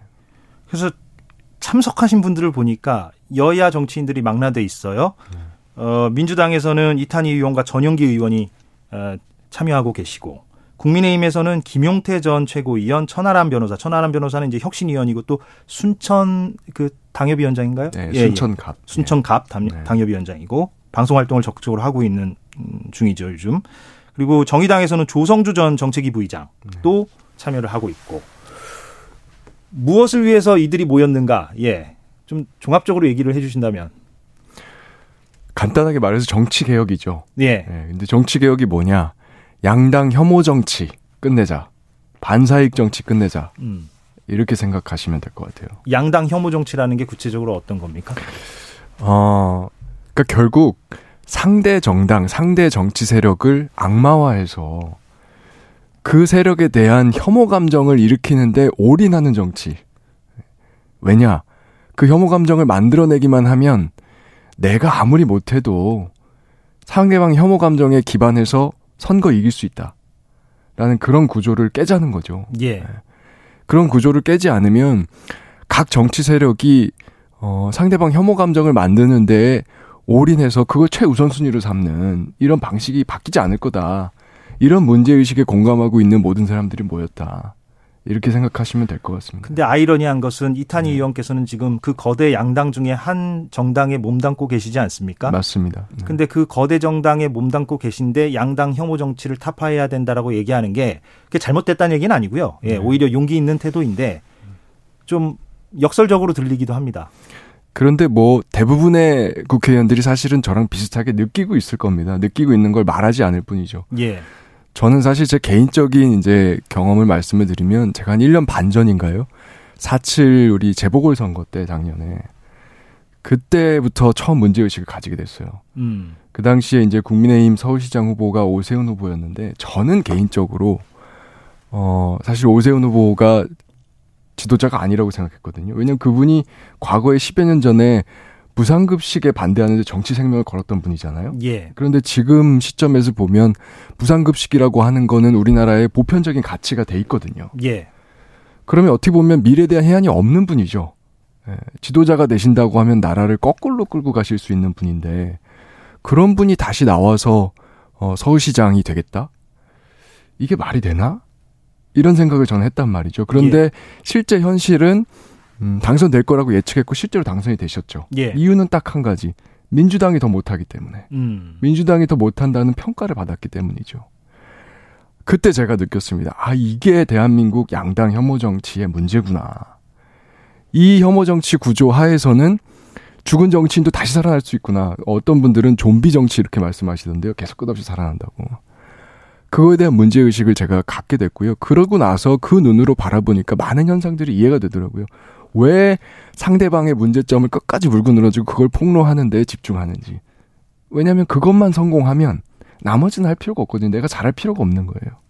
그래서 참석하신 분들을 보니까 여야 정치인들이 망라돼 있어요. 어, 민주당에서는 이탄희 의원과 전용기 의원이 어, 참여하고 계시고 국민의힘에서는 김용태 전 최고위원, 천하람 변호사, 천하람 변호사는 이제 혁신위원이고 또 순천 그 당협위원장인가요? 네, 예, 예. 순천갑. 순천갑 당, 네. 당협위원장이고 방송 활동을 적극적으로 하고 있는 음, 중이죠 요즘. 그리고 정의당에서는 조성주 전 정책위 부의장도 참여를 하고 있고 무엇을 위해서 이들이 모였는가? 예, 좀 종합적으로 얘기를 해주신다면, 간단하게 말해서 정치 개혁이죠. 예, 예, 근데 정치 개혁이 뭐냐? 양당 혐오 정치 끝내자. 반사익 정치 끝내자. 음, 이렇게 생각하시면 될 것 같아요. 양당 혐오 정치라는 게 구체적으로 어떤 겁니까? 어, 그러니까 결국 상대 정당, 상대 정치 세력을 악마화해서 그 세력에 대한 혐오 감정을 일으키는데 올인하는 정치. 왜냐? 그 혐오 감정을 만들어내기만 하면 내가 아무리 못해도 상대방 혐오 감정에 기반해서 선거 이길 수 있다. 라는 그런 구조를 깨자는 거죠. 예, 그런 구조를 깨지 않으면 각 정치 세력이 어, 상대방 혐오 감정을 만드는 데에 올인해서 그걸 최우선순위로 삼는 이런 방식이 바뀌지 않을 거다. 이런 문제의식에 공감하고 있는 모든 사람들이 모였다. 이렇게 생각하시면 될 것 같습니다. 근데 아이러니한 것은 이탄희 네. 의원께서는 지금 그 거대 양당 중에 한 정당에 몸담고 계시지 않습니까? 맞습니다. 네. 근데 그 거대 정당에 몸담고 계신데 양당 혐오 정치를 타파해야 된다라고 얘기하는 게 그게 잘못됐다는 얘기는 아니고요. 예, 네. 오히려 용기 있는 태도인데 좀 역설적으로 들리기도 합니다. 그런데 뭐 대부분의 국회의원들이 사실은 저랑 비슷하게 느끼고 있을 겁니다. 느끼고 있는 걸 말하지 않을 뿐이죠. 예. 저는 사실 제 개인적인 이제 경험을 말씀을 드리면 제가 한 1년 반 전인가요? 4.7 우리 재보궐 선거 때 작년에 그때부터 처음 문제의식을 가지게 됐어요. 음. 그 당시에 이제 국민의힘 서울시장 후보가 오세훈 후보였는데 저는 개인적으로 어 사실 오세훈 후보가 지도자가 아니라고 생각했거든요. 왜냐면 그분이 과거에 10여 년 전에 무상급식에 반대하는데 정치 생명을 걸었던 분이잖아요. 예. 그런데 지금 시점에서 보면 무상급식이라고 하는 거는 우리나라의 보편적인 가치가 돼 있거든요. 예. 그러면 어떻게 보면 미래에 대한 해안이 없는 분이죠. 예, 지도자가 되신다고 하면 나라를 거꾸로 끌고 가실 수 있는 분인데 그런 분이 다시 나와서 어, 서울시장이 되겠다? 이게 말이 되나? 이런 생각을 저는 했단 말이죠. 그런데 실제 현실은 음, 당선될 거라고 예측했고 실제로 당선이 되셨죠. 예. 이유는 딱 한 가지. 민주당이 더 못하기 때문에. 음. 민주당이 더 못한다는 평가를 받았기 때문이죠. 그때 제가 느꼈습니다. 아, 이게 대한민국 양당 혐오 정치의 문제구나. 이 혐오 정치 구조 하에서는 죽은 정치인도 다시 살아날 수 있구나. 어떤 분들은 좀비 정치 이렇게 말씀하시던데요. 계속 끝없이 살아난다고. 그거에 대한 문제의식을 제가 갖게 됐고요. 그러고 나서 그 눈으로 바라보니까 많은 현상들이 이해가 되더라고요. 왜 상대방의 문제점을 끝까지 물고 늘어지고 그걸 폭로하는 데 집중하는지. 왜냐하면 그것만 성공하면 나머지는 할 필요가 없거든요. 내가 잘할 필요가 없는 거예요.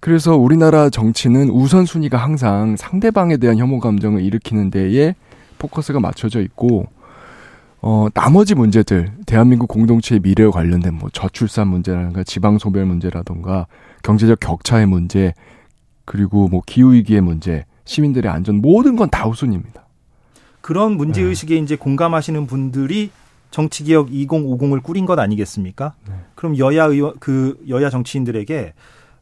그래서 우리나라 정치는 우선순위가 항상 상대방에 대한 혐오 감정을 일으키는 데에 포커스가 맞춰져 있고, 어, 나머지 문제들, 대한민국 공동체의 미래와 관련된 뭐 저출산 문제라든가 지방소멸 문제라든가 경제적 격차의 문제, 그리고 뭐 기후위기의 문제, 시민들의 안전, 모든 건 다 우선입니다. 그런 문제 네. 의식에 이제 공감하시는 분들이 정치개혁 2050을 꾸린 것 아니겠습니까? 네. 그럼 여야 의원 그 여야 정치인들에게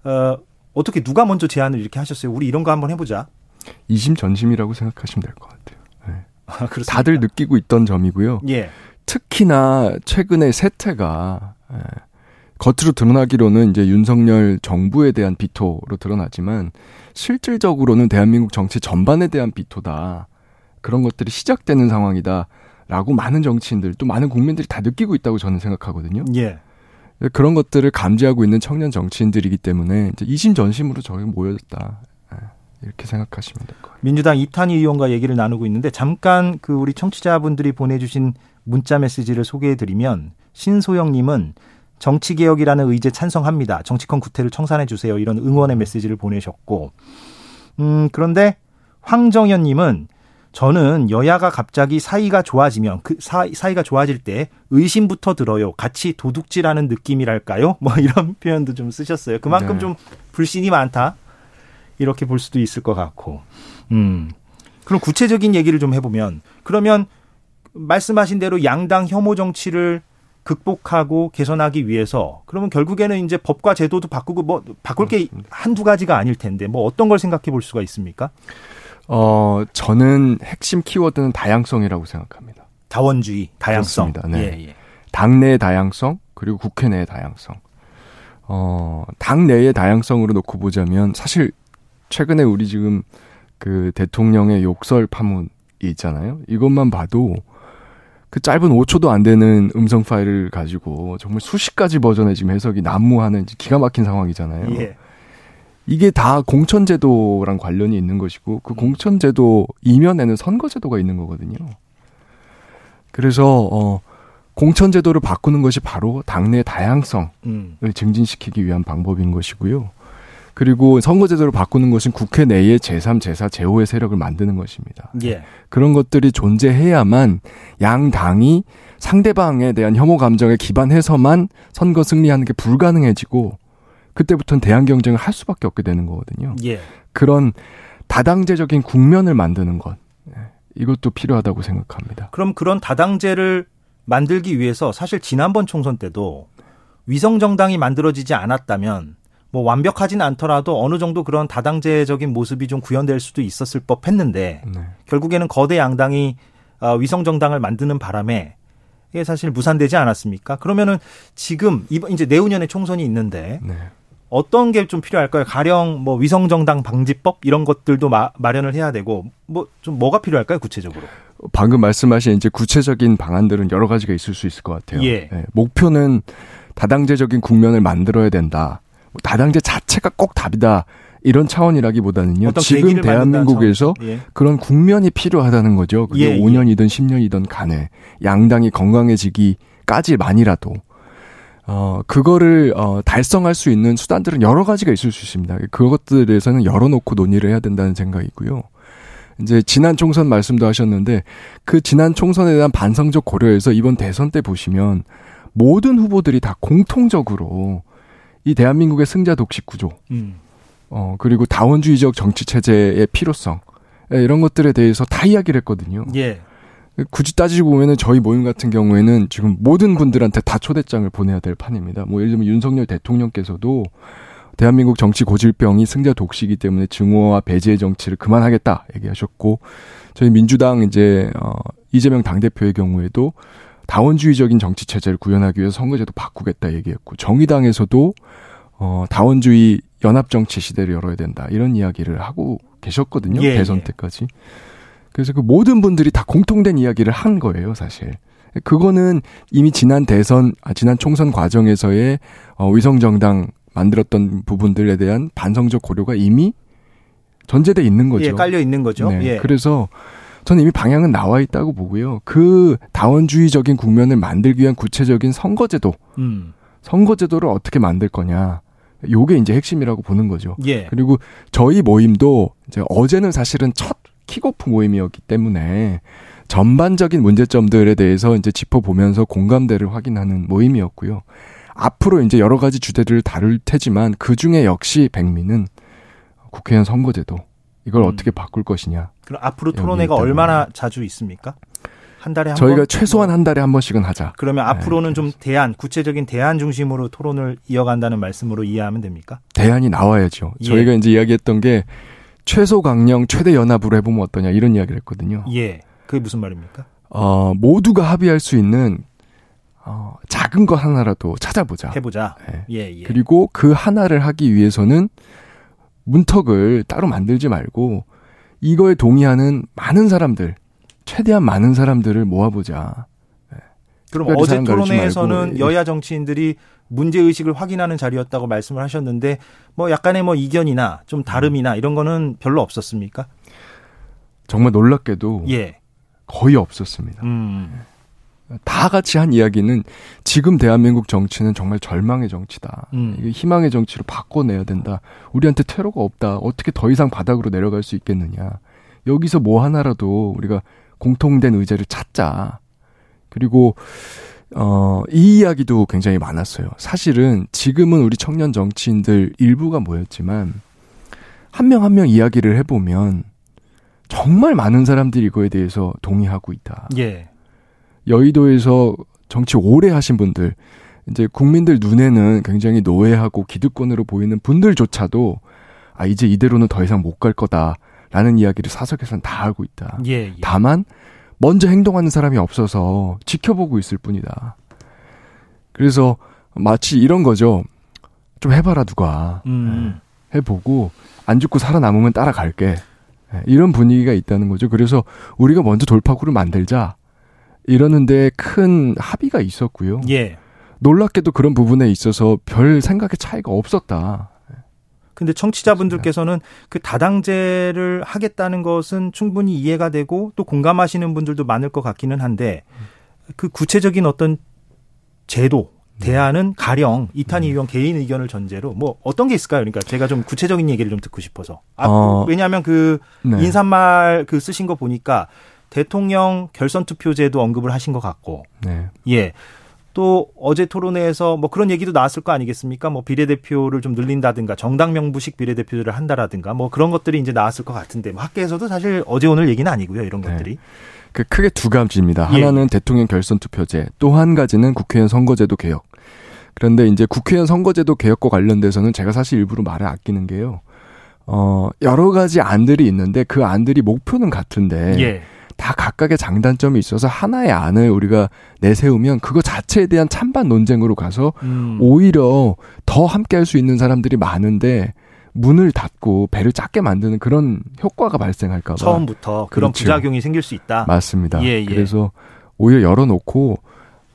어, 어떻게 누가 먼저 제안을 이렇게 하셨어요? 우리 이런 거 한번 해보자. 이심전심이라고 생각하시면 될 것 같아요. 네. 아? 다들 느끼고 있던 점이고요. 예. 특히나 최근에 세태가 예, 겉으로 드러나기로는 이제 윤석열 정부에 대한 비토로 드러나지만 실질적으로는 대한민국 정치 전반에 대한 비토다. 그런 것들이 시작되는 상황이다 라고 많은 정치인들 또 많은 국민들이 다 느끼고 있다고 저는 생각하거든요. 예. 그런 것들을 감지하고 있는 청년 정치인들이기 때문에 이제 이심전심으로 저희 모였다. 예, 이렇게 생각하시면 될것 같아요. 민주당 이탄희 의원과 얘기를 나누고 있는데 잠깐 그 우리 청취자분들이 보내주신 문자 메시지를 소개해드리면 신소영 님은 정치개혁이라는 의제 찬성합니다. 정치권 구태를 청산해 주세요. 이런 응원의 메시지를 보내셨고, 음 그런데 황정현 님은 저는 여야가 갑자기 사이가 좋아지면 그 사이, 사이가 좋아질 때 의심부터 들어요. 같이 도둑질하는 느낌이랄까요? 뭐 이런 표현도 좀 쓰셨어요. 그만큼 네. 좀 불신이 많다. 이렇게 볼 수도 있을 것 같고. 음. 그럼 구체적인 얘기를 좀 해보면 그러면 말씀하신 대로 양당 혐오 정치를 극복하고 개선하기 위해서 그러면 결국에는 이제 법과 제도도 바꾸고 뭐 바꿀 게 한두 가지가 아닐 텐데 뭐 어떤 걸 생각해 볼 수가 있습니까? 어, 저는 핵심 키워드는 다양성이라고 생각합니다. 다원주의, 다양성. 그렇습니다. 네. 예, 예. 당내의 다양성 그리고 국회 내의 다양성. 어, 당내의 다양성으로 놓고 보자면 사실 최근에 우리 지금 그 대통령의 욕설 파문이 있잖아요. 이것만 봐도 그 짧은 5초도 안 되는 음성 파일을 가지고 정말 수십 가지 버전의 지금 해석이 난무하는 기가 막힌 상황이잖아요. 예. 이게 다 공천제도랑 관련이 있는 것이고 그 공천제도 이면에는 선거제도가 있는 거거든요. 그래서 어 공천제도를 바꾸는 것이 바로 당내 다양성을 음. 증진시키기 위한 방법인 것이고요. 그리고 선거제도를 바꾸는 것은 국회 내에 제3, 제4, 제5의 세력을 만드는 것입니다. 예. 그런 것들이 존재해야만 양 당이 상대방에 대한 혐오 감정에 기반해서만 선거 승리하는 게 불가능해지고 그때부터는 대항 경쟁을 할 수밖에 없게 되는 거거든요. 예. 그런 다당제적인 국면을 만드는 것 예, 이것도 필요하다고 생각합니다. 그럼 그런 다당제를 만들기 위해서 사실 지난번 총선 때도 위성 정당이 만들어지지 않았다면 뭐 완벽하진 않더라도 어느 정도 그런 다당제적인 모습이 좀 구현될 수도 있었을 법 했는데 네. 결국에는 거대 양당이 어, 위성 정당을 만드는 바람에 이게 사실 무산되지 않았습니까? 그러면은 지금 이번 이제 내후년에 총선이 있는데 네. 어떤 게 좀 필요할까요? 가령 뭐 위성 정당 방지법 이런 것들도 마, 마련을 해야 되고 뭐 좀 뭐가 필요할까요? 구체적으로? 방금 말씀하신 이제 구체적인 방안들은 여러 가지가 있을 수 있을 것 같아요. 예. 목표는 다당제적인 국면을 만들어야 된다. 뭐 다당제 자체가 꼭 답이다. 이런 차원이라기보다는요. 지금 대한민국에서. 예. 그런 국면이 필요하다는 거죠. 그게 예, 예. 5년이든 10년이든 간에 양당이 건강해지기까지만이라도 어 그거를 어 달성할 수 있는 수단들은 여러 가지가 있을 수 있습니다. 그것들에 대해서는 열어놓고 논의를 해야 된다는 생각이고요. 이제 지난 총선 말씀도 하셨는데 그 지난 총선에 대한 반성적 고려에서 이번 대선 때 보시면 모든 후보들이 다 공통적으로 이 대한민국의 승자 독식 구조 음. 어, 그리고 다원주의적 정치 체제의 필요성, 예, 이런 것들에 대해서 다 이야기를 했거든요. 예. 굳이 따지고 보면은 저희 모임 같은 경우에는 지금 모든 분들한테 다 초대장을 보내야 될 판입니다. 뭐 예를 들면 윤석열 대통령께서도 대한민국 정치 고질병이 승자 독식이기 때문에 증오와 배제의 정치를 그만하겠다 얘기하셨고 저희 민주당 이제 어 이재명 당 대표의 경우에도 다원주의적인 정치 체제를 구현하기 위해서 선거제도 바꾸겠다 얘기했고 정의당에서도 어 다원주의 연합 정치 시대를 열어야 된다 이런 이야기를 하고 계셨거든요 예, 대선 예. 때까지 그래서 그 모든 분들이 다 공통된 이야기를 한 거예요 사실 그거는 이미 지난 대선 아 지난 총선 과정에서의 어, 위성 정당 만들었던 부분들에 대한 반성적 고려가 이미 전제돼 있는 거죠. 예, 깔려 있는 거죠. 네, 예. 그래서 저는 이미 방향은 나와 있다고 보고요. 그 다원주의적인 국면을 만들기 위한 구체적인 선거제도, 음. 선거제도를 어떻게 만들 거냐. 요게 이제 핵심이라고 보는 거죠. 예. 그리고 저희 모임도 이제 어제는 사실은 첫 킥오프 모임이었기 때문에 전반적인 문제점들에 대해서 이제 짚어보면서 공감대를 확인하는 모임이었고요. 앞으로 이제 여러 가지 주제들을 다룰 테지만 그 중에 역시 백미는 국회의원 선거제도 이걸 음. 어떻게 바꿀 것이냐. 그럼 앞으로 여기 토론회가 있다고 얼마나 자주 있습니까? 한 달에 한 저희가 번? 최소한 뭐. 한 달에 한 번씩은 하자. 그러면 네, 앞으로는 좀 대안, 구체적인 대안 중심으로 토론을 이어간다는 말씀으로 이해하면 됩니까? 대안이 나와야죠. 예. 저희가 이제 이야기했던 게 최소 강령 최대 연합으로 해보면 어떠냐 이런 이야기를 했거든요. 예. 그게 무슨 말입니까? 어, 모두가 합의할 수 있는 어, 작은 것 하나라도 찾아보자. 해보자. 예. 예, 예. 그리고 그 하나를 하기 위해서는 문턱을 따로 만들지 말고 이거에 동의하는 많은 사람들, 최대한 많은 사람들을 모아보자. 그럼 특별히 어제 토론회에서는 예. 여야 정치인들이 문제 의식을 확인하는 자리였다고 말씀을 하셨는데 뭐 약간의 뭐 이견이나 좀 다름이나 이런 거는 별로 없었습니까? 정말 놀랍게도 예. 거의 없었습니다. 음. 다 같이 한 이야기는 지금 대한민국 정치는 정말 절망의 정치다. 음. 희망의 정치로 바꿔내야 된다. 우리한테 테러가 없다. 어떻게 더 이상 바닥으로 내려갈 수 있겠느냐. 여기서 뭐 하나라도 우리가 공통된 의제를 찾자. 그리고 어, 이 이야기도 굉장히 많았어요. 사실은 지금은 우리 청년 정치인들 일부가 모였지만 한 명 한명 이야기를 해보면 정말 많은 사람들이 이거에 대해서 동의하고 있다. 예. 여의도에서 정치 오래 하신 분들, 이제 국민들 눈에는 굉장히 노예하고 기득권으로 보이는 분들조차도 아, 이제 이대로는 더 이상 못 갈 거다라는 이야기를 사석에서는 다 알고 있다. 예. 예. 다만, 먼저 행동하는 사람이 없어서 지켜보고 있을 뿐이다. 그래서 마치 이런 거죠. 좀 해봐라, 누가. 음. 해보고, 안 죽고 살아남으면 따라갈게. 예, 이런 분위기가 있다는 거죠. 그래서 우리가 먼저 돌파구를 만들자. 이러는데 큰 합의가 있었고요. 예. 놀랍게도 그런 부분에 있어서 별 생각의 차이가 없었다. 근데 청취자분들께서는 그 다당제를 하겠다는 것은 충분히 이해가 되고 또 공감하시는 분들도 많을 것 같기는 한데 그 구체적인 어떤 제도 대안은 가령 이탄희 의원 개인 의견을 전제로 뭐 어떤 게 있을까요? 그러니까 제가 좀 구체적인 얘기를 좀 듣고 싶어서. 아, 어, 왜냐하면 그 네. 인사말 그 쓰신 거 보니까 대통령 결선 투표제도 언급을 하신 것 같고, 네. 예. 또 어제 토론회에서 뭐 그런 얘기도 나왔을 거 아니겠습니까? 뭐 비례대표를 좀 늘린다든가 정당 명부식 비례대표제를 한다라든가 뭐 그런 것들이 이제 나왔을 것 같은데 뭐 학계에서도 사실 어제 오늘 얘기는 아니고요. 이런 네. 것들이. 그 크게 두 가지입니다. 예. 하나는 대통령 결선 투표제, 또 한 가지는 국회의원 선거제도 개혁. 그런데 이제 국회의원 선거제도 개혁과 관련돼서는 제가 사실 일부러 말을 아끼는 게요. 어, 여러 가지 안들이 있는데 그 안들이 목표는 같은데 예. 다 각각의 장단점이 있어서 하나의 안을 우리가 내세우면 그거 자체에 대한 찬반 논쟁으로 가서 음. 오히려 더 함께 할 수 있는 사람들이 많은데 문을 닫고 배를 작게 만드는 그런 효과가 발생할까 봐. 처음부터 그런 그렇죠. 부작용이 생길 수 있다. 맞습니다. 예, 예. 그래서 오히려 열어놓고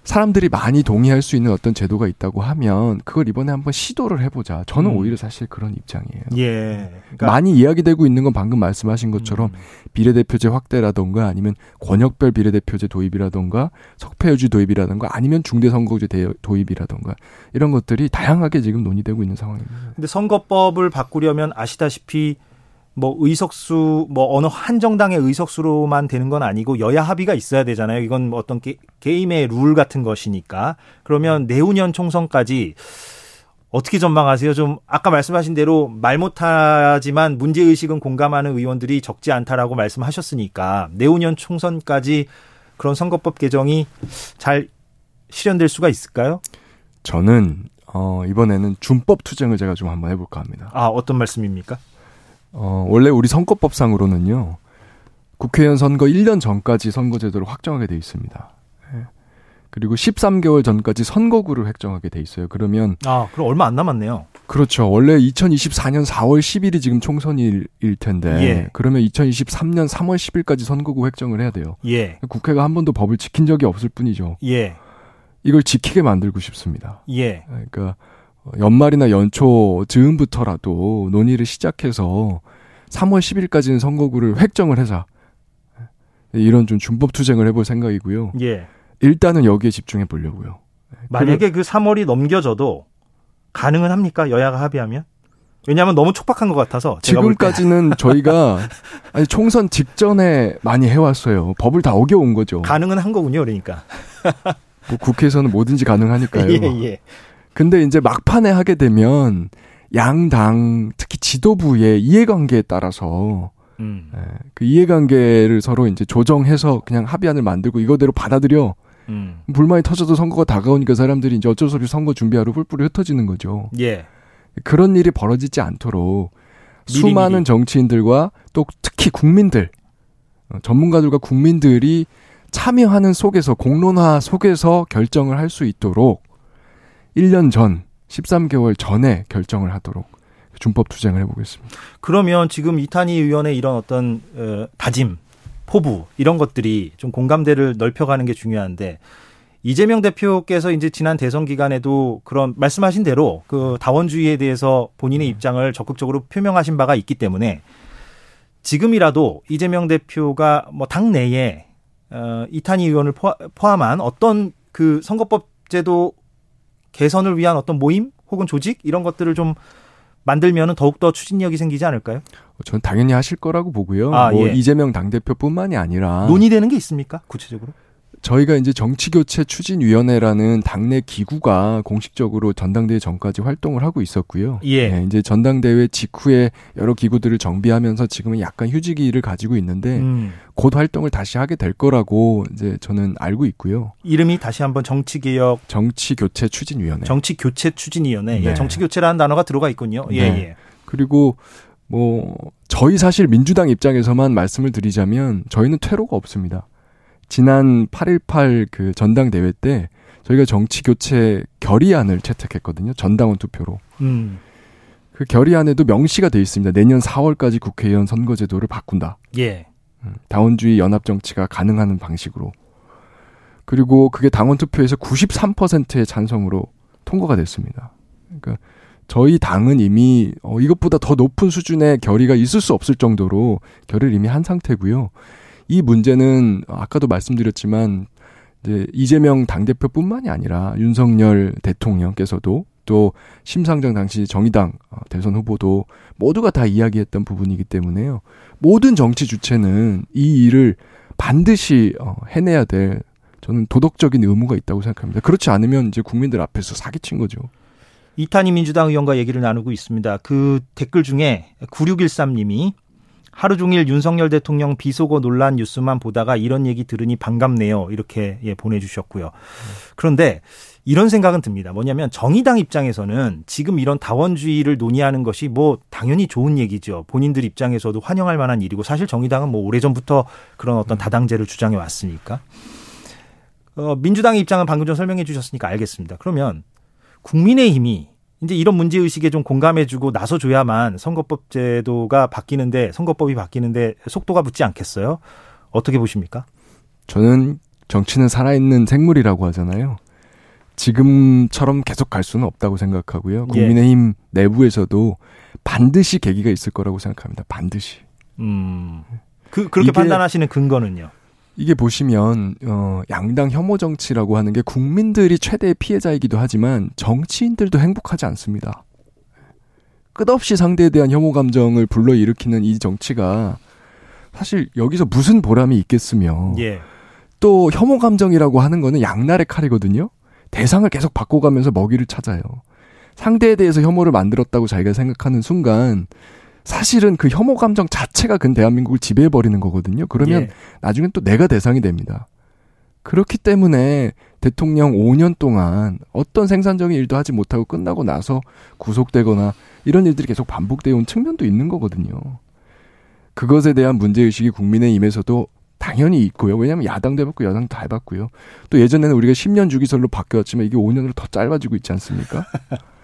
사람들이 많이 동의할 수 있는 어떤 제도가 있다고 하면 그걸 이번에 한번 시도를 해보자. 저는 음. 오히려 사실 그런 입장이에요. 예. 그러니까 많이 이야기되고 있는 건 방금 말씀하신 것처럼 음. 비례대표제 확대라던가 아니면 권역별 비례대표제 도입이라던가 석패유지 도입이라던가 아니면 중대선거제 대- 도입이라던가 이런 것들이 다양하게 지금 논의되고 있는 상황입니다. 근데 선거법을 바꾸려면 아시다시피 뭐 의석수 뭐 어느 한 정당의 의석수로만 되는 건 아니고 여야 합의가 있어야 되잖아요. 이건 뭐 어떤 게, 게임의 룰 같은 것이니까. 그러면 내후년 총선까지 어떻게 전망하세요? 좀 아까 말씀하신 대로 말 못하지만 문제 의식은 공감하는 의원들이 적지 않다라고 말씀하셨으니까 내후년 총선까지 그런 선거법 개정이 잘 실현될 수가 있을까요? 저는 어, 이번에는 준법 투쟁을 제가 좀 한번 해볼까 합니다. 아 어떤 말씀입니까? 어, 원래 우리 선거법상으로는요, 국회의원 선거 1년 전까지 선거제도를 확정하게 돼 있습니다. 예. 그리고 13개월 전까지 선거구를 획정하게 돼 있어요. 그러면, 아 그럼 얼마 안 남았네요. 그렇죠. 원래 2024년 4월 10일이 지금 총선일 일 텐데, 예. 그러면 2023년 3월 10일까지 선거구 획정을 해야 돼요. 예. 국회가 한 번도 법을 지킨 적이 없을 뿐이죠. 예. 이걸 지키게 만들고 싶습니다. 예. 그러니까 연말이나 연초 즈음부터라도 논의를 시작해서 3월 10일까지는 선거구를 획정을 해자. 이런 좀 준법 투쟁을 해볼 생각이고요. 예. 일단은 여기에 집중해 보려고요. 만약에 그 3월이 넘겨져도 가능은 합니까? 여야가 합의하면? 왜냐하면 너무 촉박한 것 같아서. 지금까지는 저희가 아니 총선 직전에 많이 해왔어요. 법을 다 어겨온 거죠. 가능은 한 거군요. 그러니까. 뭐 국회에서는 뭐든지 가능하니까요. 예, 예. 근데 이제 막판에 하게 되면 양당 특히 지도부의 이해관계에 따라서 음. 예, 그 이해관계를 서로 이제 조정해서 그냥 합의안을 만들고 이거대로 받아들여 음. 불만이 터져도 선거가 다가오니까 사람들이 이제 어쩔 수 없이 선거 준비하러 뿔뿔이 흩어지는 거죠. 예. 그런 일이 벌어지지 않도록 미리 수많은 미리. 정치인들과 또 특히 국민들, 어, 전문가들과 국민들이 참여하는 속에서 공론화 속에서 결정을 할 수 있도록 1년 전, 13개월 전에 결정을 하도록 준법 투쟁을 해보겠습니다. 그러면 지금 이탄희 의원의 이런 어떤 어, 다짐, 포부 이런 것들이 좀 공감대를 넓혀가는 게 중요한데 이재명 대표께서 이제 지난 대선 기간에도 그런 말씀하신 대로 그 다원주의에 대해서 본인의 입장을 적극적으로 표명하신 바가 있기 때문에 지금이라도 이재명 대표가 뭐 당 내에 어, 이탄희 의원을 포함한 어떤 그 선거법 제도 개선을 위한 어떤 모임 혹은 조직 이런 것들을 좀 만들면은 더욱더 추진력이 생기지 않을까요? 전 당연히 하실 거라고 보고요. 아, 뭐 예. 이재명 당대표뿐만이 아니라 논의되는 게 있습니까? 구체적으로? 저희가 이제 정치교체 추진위원회라는 당내 기구가 공식적으로 전당대회 전까지 활동을 하고 있었고요. 예. 네, 이제 전당대회 직후에 여러 기구들을 정비하면서 지금은 약간 휴지기를 가지고 있는데 음. 곧 활동을 다시 하게 될 거라고 이제 저는 알고 있고요. 이름이 다시 한번 정치개혁, 정치교체 추진위원회. 정치교체 추진위원회. 예, 네. 정치교체라는 단어가 들어가 있군요. 예, 네. 예. 그리고 뭐 저희 사실 민주당 입장에서만 말씀을 드리자면 저희는 퇴로가 없습니다. 지난 8.18 그 전당대회 때 저희가 정치 교체 결의안을 채택했거든요. 전당원 투표로. 음. 그 결의안에도 명시가 돼 있습니다. 내년 4월까지 국회의원 선거제도를 바꾼다. 예. 음, 다원주의 연합 정치가 가능한 방식으로. 그리고 그게 당원 투표에서 93%의 찬성으로 통과가 됐습니다. 그러니까 저희 당은 이미 어, 이것보다 더 높은 수준의 결의가 있을 수 없을 정도로 결의를 이미 한 상태고요. 이 문제는 아까도 말씀드렸지만 이제 이재명 당대표뿐만이 아니라 윤석열 대통령께서도 또 심상정 당시 정의당 어, 대선 후보도 모두가 다 이야기했던 부분이기 때문에요. 모든 정치 주체는 이 일을 반드시 어, 해내야 될 저는 도덕적인 의무가 있다고 생각합니다. 그렇지 않으면 이제 국민들 앞에서 사기친 거죠. 이탄희 민주당 의원과 얘기를 나누고 있습니다. 그 댓글 중에 9613님이 하루 종일 윤석열 대통령 비속어 논란 뉴스만 보다가 이런 얘기 들으니 반갑네요. 이렇게 예, 보내주셨고요. 그런데 이런 생각은 듭니다. 뭐냐면 정의당 입장에서는 지금 이런 다원주의를 논의하는 것이 뭐 당연히 좋은 얘기죠. 본인들 입장에서도 환영할 만한 일이고 사실 정의당은 뭐 오래전부터 그런 어떤 다당제를 주장해 왔으니까. 어, 민주당의 입장은 방금 전 설명해 주셨으니까 알겠습니다. 그러면 국민의힘이 이제 이런 문제 의식에 좀 공감해주고 나서줘야만 선거법 제도가 바뀌는데 선거법이 바뀌는데 속도가 붙지 않겠어요? 어떻게 보십니까? 저는 정치는 살아있는 생물이라고 하잖아요. 지금처럼 계속 갈 수는 없다고 생각하고요. 예. 국민의힘 내부에서도 반드시 계기가 있을 거라고 생각합니다. 반드시. 음, 그 그렇게 판단하시는 근거는요? 이게 보시면 어 양당 혐오 정치라고 하는 게 국민들이 최대의 피해자이기도 하지만 정치인들도 행복하지 않습니다. 끝없이 상대에 대한 혐오 감정을 불러일으키는 이 정치가 사실 여기서 무슨 보람이 있겠으며 예. 또 혐오 감정이라고 하는 거는 양날의 칼이거든요. 대상을 계속 바꿔가면서 먹이를 찾아요. 상대에 대해서 혐오를 만들었다고 자기가 생각하는 순간 사실은 그 혐오 감정 자체가 근 대한민국을 지배해 버리는 거거든요. 그러면 예. 나중엔 또 내가 대상이 됩니다. 그렇기 때문에 대통령 5년 동안 어떤 생산적인 일도 하지 못하고 끝나고 나서 구속되거나 이런 일들이 계속 반복되어 온 측면도 있는 거거든요. 그것에 대한 문제의식이 국민의힘에서도 당연히 있고요. 왜냐하면 야당도 해봤고 여당도 다 해봤고요. 또 예전에는 우리가 10년 주기설로 바뀌었지만 이게 5년으로 더 짧아지고 있지 않습니까?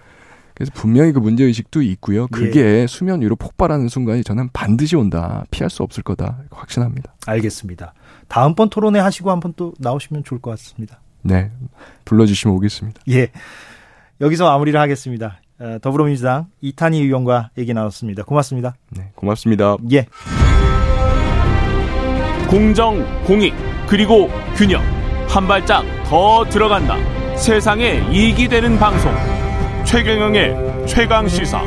그래서 분명히 그 문제의식도 있고요. 그게 수면 위로 폭발하는 순간이 저는 반드시 온다. 피할 수 없을 거다. 확신합니다. 알겠습니다. 다음번 토론회 하시고 한 번 또 나오시면 좋을 것 같습니다. 네. 불러주시면 오겠습니다. 예. 여기서 마무리를 하겠습니다. 어, 더불어민주당 이탄희 의원과 얘기 나눴습니다. 고맙습니다. 네. 고맙습니다. 예. 공정, 공익, 그리고 균형. 한 발짝 더 들어간다. 세상에 이익이 되는 방송. 최경영의 최강 시사.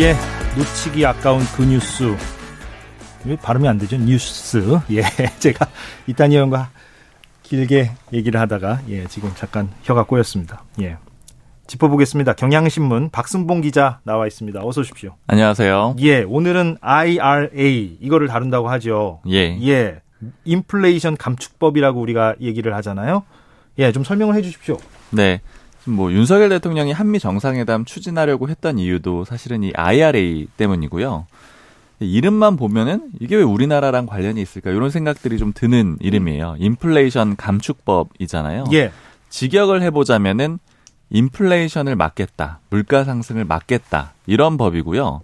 예, 놓치기 아까운 그 뉴스. 왜 발음이 안 되죠? 뉴스. 예, 제가 이딴 의원과 길게 얘기를 하다가 예, 지금 잠깐 혀가 꼬였습니다. 예. 짚어보겠습니다. 경향신문 박승봉 기자 나와 있습니다. 어서 오십시오. 안녕하세요. 예, 오늘은 IRA 이거를 다룬다고 하죠. 예. 예. 인플레이션 감축법이라고 우리가 얘기를 하잖아요. 예, 좀 설명을 해 주십시오. 네. 뭐 윤석열 대통령이 한미 정상회담 추진하려고 했던 이유도 사실은 이 IRA 때문이고요. 이름만 보면은 이게 왜 우리나라랑 관련이 있을까 이런 생각들이 좀 드는 이름이에요. 인플레이션 감축법이잖아요. 예. 직역을 해보자면은 인플레이션을 막겠다, 물가 상승을 막겠다 이런 법이고요.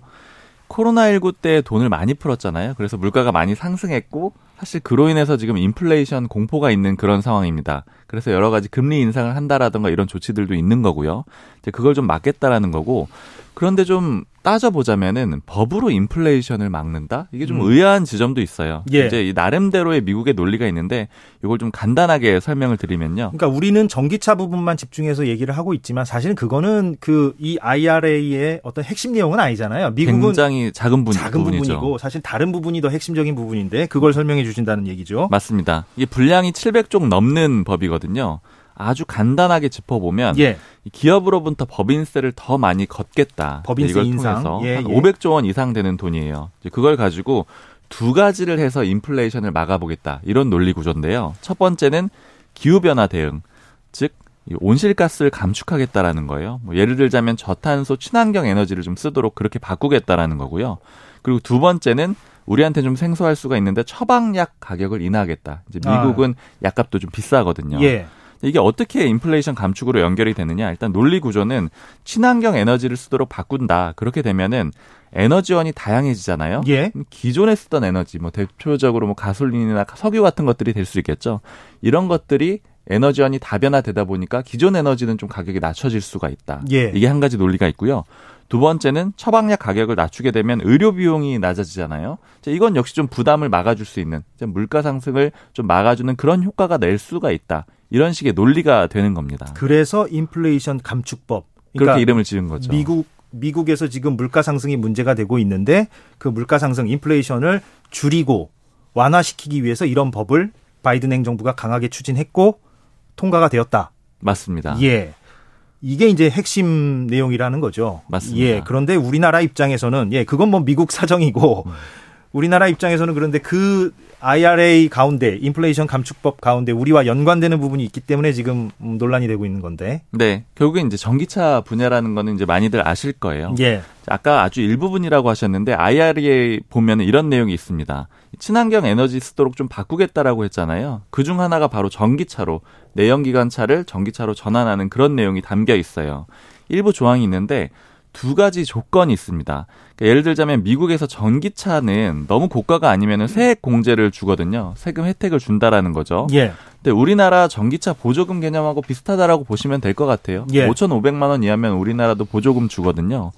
코로나19 때 돈을 많이 풀었잖아요. 그래서 물가가 많이 상승했고 사실 그로 인해서 지금 인플레이션 공포가 있는 그런 상황입니다. 그래서 여러 가지 금리 인상을 한다라든가 이런 조치들도 있는 거고요. 이제 그걸 좀 막겠다라는 거고 그런데 좀 따져보자면은 법으로 인플레이션을 막는다? 이게 좀 음. 의아한 지점도 있어요. 예. 이제 이 나름대로의 미국의 논리가 있는데 이걸 좀 간단하게 설명을 드리면요. 그러니까 우리는 전기차 부분만 집중해서 얘기를 하고 있지만 사실은 그거는 그 이 IRA의 어떤 핵심 내용은 아니잖아요. 미국은 굉장히 작은 분, 작은 부분이죠. 부분이고 사실 다른 부분이 더 핵심적인 부분인데 그걸 설명해 주신다는 얘기죠. 맞습니다. 이게 분량이 700쪽 넘는 법이거든요. 아주 간단하게 짚어보면 예. 이 기업으로부터 법인세를 더 많이 걷겠다. 법인세 이걸 인상. 통해서 예, 한 예. 500조 원 이상 되는 돈이에요. 이제 그걸 가지고 두 가지를 해서 인플레이션을 막아보겠다. 이런 논리 구조인데요. 첫 번째는 기후 변화 대응, 즉이 온실가스를 감축하겠다라는 거예요. 뭐 예를 들자면 저탄소 친환경 에너지를 좀 쓰도록 그렇게 바꾸겠다라는 거고요. 그리고 두 번째는 우리한테 좀 생소할 수가 있는데 처방약 가격을 인하하겠다. 이제 미국은 약값도 좀 비싸거든요. 아. 예. 이게 어떻게 인플레이션 감축으로 연결이 되느냐? 일단 논리 구조는 친환경 에너지를 쓰도록 바꾼다. 그렇게 되면은 에너지원이 다양해지잖아요. 예. 기존에 쓰던 에너지, 뭐 대표적으로 뭐 가솔린이나 석유 같은 것들이 될 수 있겠죠. 이런 것들이 에너지원이 다변화되다 보니까 기존 에너지는 좀 가격이 낮춰질 수가 있다. 예. 이게 한 가지 논리가 있고요. 두 번째는 처방약 가격을 낮추게 되면 의료 비용이 낮아지잖아요. 자, 이건 역시 좀 부담을 막아줄 수 있는 물가 상승을 좀 막아주는 그런 효과가 낼 수가 있다. 이런 식의 논리가 되는 겁니다. 그래서 인플레이션 감축법. 그렇게 그러니까 이름을 지은 거죠. 미국 미국에서 지금 물가 상승이 문제가 되고 있는데 그 물가 상승 인플레이션을 줄이고 완화시키기 위해서 이런 법을 바이든 행정부가 강하게 추진했고 통과가 되었다. 맞습니다. 예. 이게 이제 핵심 내용이라는 거죠. 맞습니다. 예. 그런데 우리나라 입장에서는 예, 그건 뭐 미국 사정이고 음. 우리나라 입장에서는 그런데 그 IRA 가운데 인플레이션 감축법 가운데 우리와 연관되는 부분이 있기 때문에 지금 음, 논란이 되고 있는 건데. 네, 결국엔 이제 전기차 분야라는 거는 이제 많이들 아실 거예요. 예. 아까 아주 일부분이라고 하셨는데 IRA 보면 이런 내용이 있습니다. 친환경 에너지 쓰도록 좀 바꾸겠다라고 했잖아요. 그중 하나가 바로 전기차로 내연기관차를 전기차로 전환하는 그런 내용이 담겨 있어요. 일부 조항이 있는데 두 가지 조건이 있습니다. 그러니까 예를 들자면 미국에서 전기차는 너무 고가가 아니면 세액 공제를 주거든요. 세금 혜택을 준다라는 거죠. 예. 근데 우리나라 전기차 보조금 개념하고 비슷하다라고 보시면 될 것 같아요. 예. 5,500만 원 이하면 우리나라도 보조금 주거든요.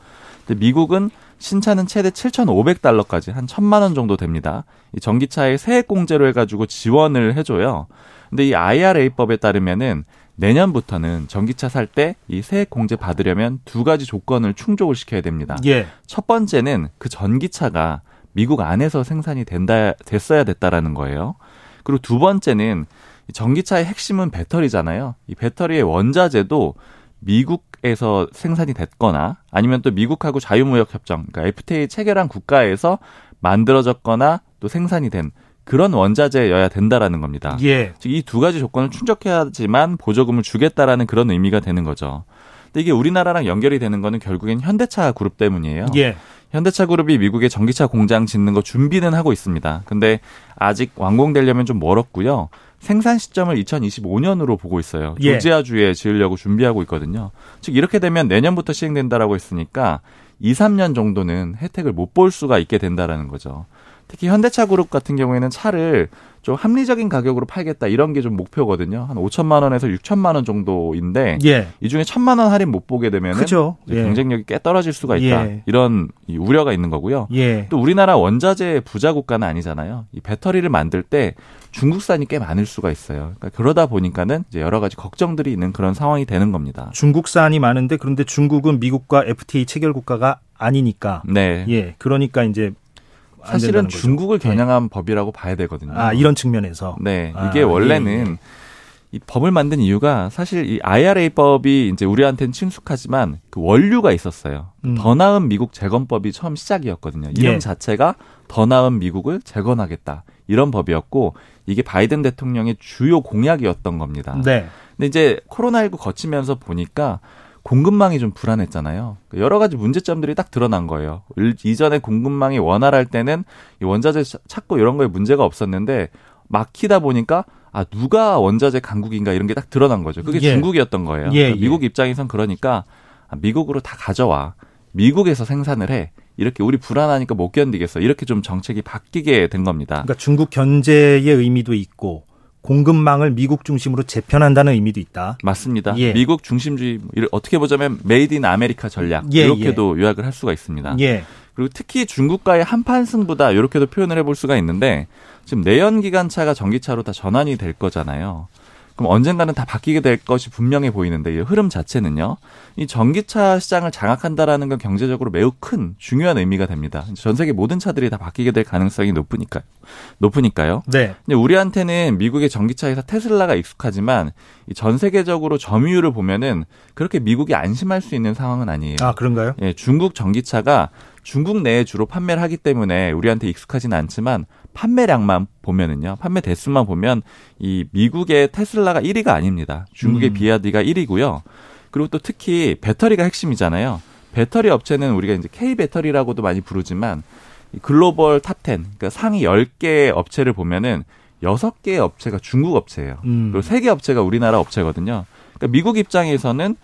근데 미국은 신차는 최대 7,500달러까지 한 1,000만 원 정도 됩니다. 이 전기차에 세액 공제로 해가지고 지원을 해줘요. 근데 이 IRA법에 따르면은 내년부터는 전기차 살 때 이 세액 공제 받으려면 두 가지 조건을 충족을 시켜야 됩니다. 예. 첫 번째는 그 전기차가 미국 안에서 생산이 된다 됐어야 됐다라는 거예요. 그리고 두 번째는 이 전기차의 핵심은 배터리잖아요. 이 배터리의 원자재도 미국에서 생산이 됐거나 아니면 또 미국하고 자유무역 협정, 그러니까 FTA 체결한 국가에서 만들어졌거나 또 생산이 된 그런 원자재여야 된다라는 겁니다. 예. 즉이두 가지 조건을 충족해야지만 보조금을 주겠다라는 그런 의미가 되는 거죠. 근데 이게 우리나라랑 연결이 되는 거는 결국엔 현대차 그룹 때문이에요. 예. 현대차 그룹이 미국에 전기차 공장 짓는 거 준비는 하고 있습니다. 근데 아직 완공되려면 좀 멀었고요. 생산 시점을 2025년으로 보고 있어요. 예. 조지아주에 지으려고 준비하고 있거든요. 즉 이렇게 되면 내년부터 시행된다라고 했으니까 2, 3년 정도는 혜택을 못 볼 수가 있게 된다라는 거죠. 특히 현대차 그룹 같은 경우에는 차를 좀 합리적인 가격으로 팔겠다 이런 게 좀 목표거든요. 한 5천만 원에서 6천만 원 정도인데 예. 이 중에 천만 원 할인 못 보게. 이제 예. 경쟁력이 꽤 떨어질 수가 있다. 예. 이런 이 우려가 있는 거고요. 예. 또 우리나라 원자재 부자 국가는 아니잖아요. 이 배터리를 만들 때 중국산이 꽤 많을 수가 있어요. 그러니까 그러다 보니까는 이제 여러 가지 걱정들이 있는 그런 상황이 되는 겁니다. 중국산이 많은데 그런데 중국은 미국과 FTA 체결 국가가 아니니까. 네. 예. 그러니까 이제 안 사실은. 중국을 예. 겨냥한 법이라고 봐야 되거든요. 아, 이런 측면에서. 네, 아, 이게 원래는 이 법을 만든 이유가 사실 이 IRA법이 이제 우리한테는 친숙하지만 그 원류가 있었어요. 음. 더 나은 미국 재건법이 처음 시작이었거든요. 이름 예. 자체가 더 나은 미국을 재건하겠다 이런 법이었고 이게 바이든 대통령의 주요 공약이었던 겁니다. 네. 근데 이제 코로나19 거치면서 보니까 공급망이 좀 불안했잖아요. 여러 가지 문제점들이 딱 드러난 거예요. 일- 이전에 공급망이 원활할 때는 이 원자재 차- 찾고 이런 거에 문제가 없었는데 막히다 보니까 아 누가 원자재 강국인가 이런 게 딱 드러난 거죠. 그게 예. 중국이었던 거예요. 예, 그러니까 예. 미국 입장에선 그러니까 아, 미국으로 다 가져와. 미국에서 생산을 해. 이렇게 우리 불안하니까 못 견디겠어. 이렇게 좀 정책이 바뀌게 된 겁니다. 그러니까 중국 견제의 의미도 있고 공급망을 미국 중심으로 재편한다는 의미도 있다. 맞습니다. 예. 미국 중심주의 어떻게 보자면 made in America 전략 예, 이렇게도 요약을 할 수가 있습니다. 예. 그리고 특히 중국과의 한판 승부다 이렇게도 표현을 해볼 수가 있는데 지금 내연 기관차가 전기차로 다 전환이 될 거잖아요. 그럼 언젠가는 다 바뀌게 될 것이 분명해 보이는데 이 흐름 자체는요. 이 전기차 시장을 장악한다라는 건 경제적으로 매우 큰 중요한 의미가 됩니다. 전 세계 모든 차들이 다 바뀌게 될 가능성이 높으니까요. 높으니까요. 네. 근데 우리한테는 미국의 전기차 회사 테슬라가 익숙하지만 이전 세계적으로 점유율을 보면은 그렇게 미국이 안심할 수 있는 상황은 아니에요. 아, 그런가요? 예, 중국 전기차가 중국 내에 주로 판매를 하기 때문에 우리한테 익숙하지는 않지만 판매량만 보면은요. 판매 대수만 보면 이 미국의 테슬라가 1위가 아닙니다. 중국의 음. 비아디가 1위고요. 그리고 또 특히 배터리가 핵심이잖아요. 배터리 업체는 우리가 이제 K 배터리라고도 많이 부르지만 이 글로벌 top 10, 그러니까 상위 10개 업체를 보면은 6개의 업체가 중국 업체예요. 음. 그리고 3개 업체가 우리나라 업체거든요. 그러니까 미국 입장에서는 이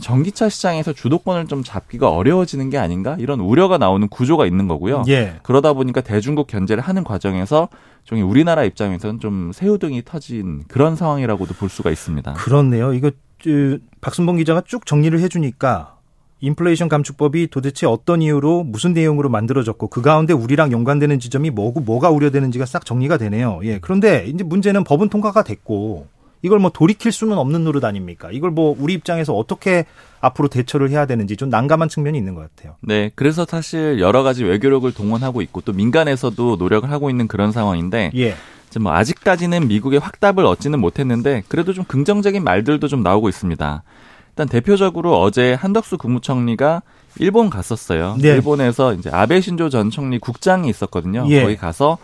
전기차 시장에서 주도권을 좀 잡기가 어려워지는 게 아닌가 이런 우려가 나오는 구조가 있는 거고요. 예. 그러다 보니까 대중국 견제를 하는 과정에서 좀 우리나라 입장에서는 좀 새우등이 터진 그런 상황이라고도 볼 수가 있습니다. 그렇네요. 이거 그, 박순봉 기자가 쭉 정리를 해주니까 인플레이션 감축법이 도대체 어떤 이유로 무슨 내용으로 만들어졌고 그 가운데 우리랑 연관되는 지점이 뭐고 뭐가 우려되는지가 싹 정리가 되네요. 예. 그런데 이제 문제는 법은 통과가 됐고 이걸 뭐 돌이킬 수는 없는 노릇 아닙니까? 이걸 뭐 우리 입장에서 어떻게 앞으로 대처를 해야 되는지 좀 난감한 측면이 있는 것 같아요. 네, 그래서 사실 여러 가지 외교력을 동원하고 있고 또 민간에서도 노력을 하고 있는 그런 상황인데 예. 뭐 아직까지는 미국의 확답을 얻지는 못했는데 그래도 좀 긍정적인 말들도 좀 나오고 있습니다. 일단 대표적으로 어제 한덕수 국무총리가 일본 갔었어요. 네. 일본에서 이제 아베 신조 전 총리 국장이 있었거든요. 예. 거기 가서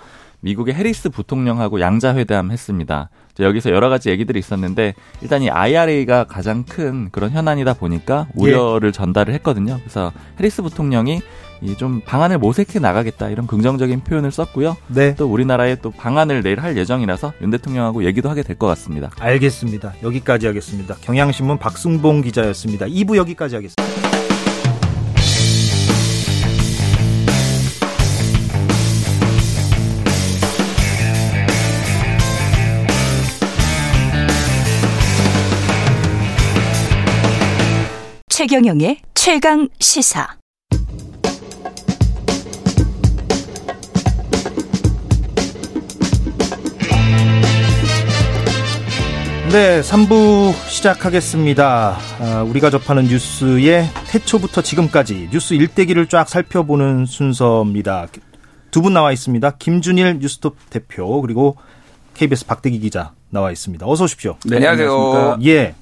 미국의 해리스 부통령하고 양자 회담 했습니다. 여기서 여러 가지 얘기들이 있었는데 일단 이 IRA가 가장 큰 그런 현안이다 보니까 우려를 전달을 했거든요. 그래서 해리스 부통령이 이좀 방안을 모색해 나가겠다 이런 긍정적인 표현을 썼고요. 네. 또 우리나라에 또 방안을 내일 할 예정이라서 윤 대통령하고 얘기도 하게 될 것 같습니다. 알겠습니다. 여기까지 하겠습니다. 경향신문 박승봉 기자였습니다. 2부 여기까지 하겠습니다. 최경영의 최강 시사. 네, 3부 시작하겠습니다. 아, 우리가 접하는 뉴스의 태초부터 지금까지 뉴스 일대기를 쫙 살펴보는 순서입니다. 두 분 나와 있습니다. 김준일 뉴스톱 대표 그리고 KBS 박대기 기자 나와 있습니다. 어서 오십시오. 네, 안녕하세요. 예.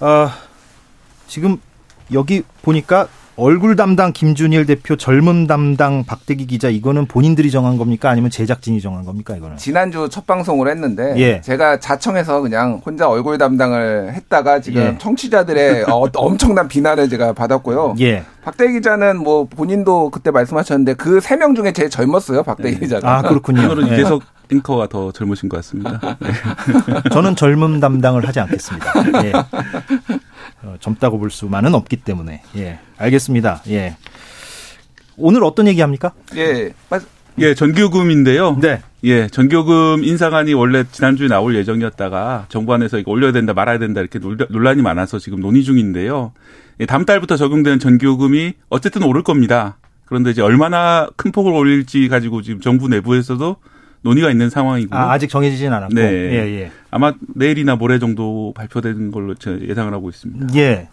아, 지금 여기 보니까 얼굴 담당 김준일 대표, 젊음 담당 박대기 기자 이거는 본인들이 정한 겁니까? 아니면 제작진이 정한 겁니까? 이거는. 지난주 첫 방송을 했는데 예. 제가 자청해서 그냥 혼자 얼굴 담당을 했다가 지금 예. 청취자들의 어, 엄청난 비난을 제가 받았고요. 예. 박대기 기자는 뭐 본인도 그때 말씀하셨는데 그 세 명 중에 제일 젊었어요. 박대기 기자가. 아, 그렇군요. 오늘은 예. 이재석 앵커가 더 젊으신 것 같습니다. 네. 저는 젊음 담당을 하지 않겠습니다. 예. 어, 젊다고 볼 수만은 없기 때문에. 예. 알겠습니다. 예. 오늘 어떤 얘기 합니까? 예. 말- 예, 전기요금인데요. 네. 예, 전기요금 인상안이 원래 지난주에 나올 예정이었다가 정부 안에서 이거 올려야 된다 말아야 된다 이렇게 논- 논란이 많아서 지금 논의 중인데요. 예, 다음 달부터 적용되는 전기요금이 어쨌든 오를 겁니다. 그런데 이제 얼마나 큰 폭을 올릴지 가지고 지금 정부 내부에서도 논의가 있는 상황이고요. 아, 아직 정해지진 않았고. 네. 예, 예. 아마 내일이나 모레 정도 발표되는 걸로 제가 예상을 하고 있습니다. 예.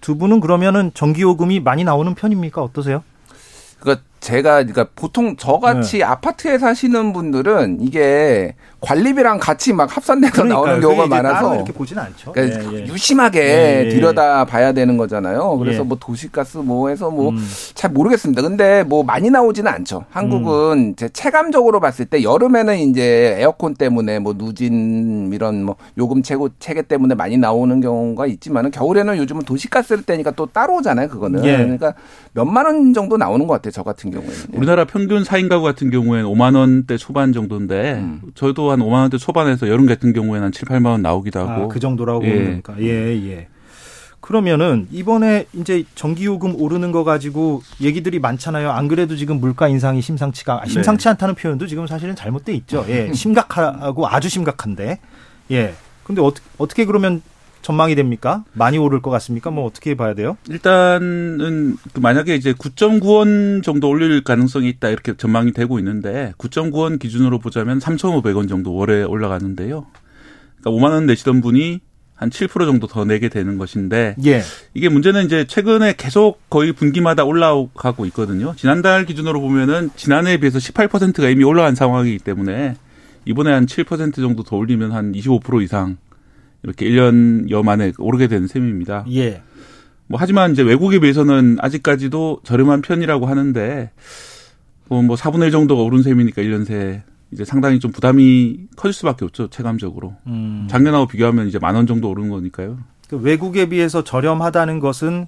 두 분은 그러면은 전기요금이 많이 나오는 편입니까? 어떠세요? 그러니까 제가 그러니까 보통 저같이 아파트에 사시는 분들은 이게 관리비랑 같이 막 합산돼서 나오는 경우가 많아서 이렇게 보진 않죠. 그러니까 예, 예. 유심하게 예, 예. 들여다 봐야 되는 거잖아요. 그래서 예. 뭐 도시가스 뭐 해서 뭐 음. 잘 모르겠습니다. 근데 뭐 많이 나오지는 않죠. 한국은 제 체감적으로 봤을 때 여름에는 이제 에어컨 때문에 뭐 누진 이런 뭐 요금 체고 체계 때문에 많이 나오는 경우가 있지만은 겨울에는 요즘은 도시가스를 떼니까 또 따로 오잖아요. 그거는 예. 그러니까 몇만 원 정도 나오는 것 같아요. 저 같은 경우에는. 우리나라 평균 4인 가구 같은 경우에는 5만 원대 초반 정도인데 음. 저도 한 5만 원대 초반에서 여름 같은 경우에는 한 7, 8만 원 나오기도 하고. 아, 그 정도라고 예. 보는 거니까. 예, 예. 그러면은 이번에 이제 전기요금 오르는 거 가지고 얘기들이 많잖아요. 안 그래도 지금 물가 인상이 심상치가 네. 심상치 않다는 표현도 지금 사실은 잘못돼 있죠. 예, 심각하고 아주 심각한데. 예. 근데 어떻게 어떻게 그러면 전망이 됩니까? 많이 오를 것 같습니까? 뭐 어떻게 봐야 돼요? 일단은 그 만약에 이제 9.9원 정도 올릴 가능성이 있다 이렇게 전망이 되고 있는데 9.9원 기준으로 보자면 3,500원 정도 월에 올라가는데요. 그러니까 5만 원 내시던 분이 한 7% 정도 더 내게 되는 것인데 예. 이게 문제는 이제 최근에 계속 거의 분기마다 올라가고 있거든요. 지난달 기준으로 보면은 지난해에 비해서 18%가 이미 올라간 상황이기 때문에 이번에 한 7% 정도 더 올리면 한 25% 이상 이렇게 1년여 만에 오르게 되는 셈입니다. 예. 뭐 하지만 이제 외국에 비해서는 아직까지도 저렴한 편이라고 하는데 뭐, 뭐 4분의 1 정도가 오른 셈이니까 1년 새 이제 상당히 좀 부담이 커질 수밖에 없죠 체감적으로 음. 작년하고 비교하면 이제 만 원 정도 오르는 거니까요. 그 외국에 비해서 저렴하다는 것은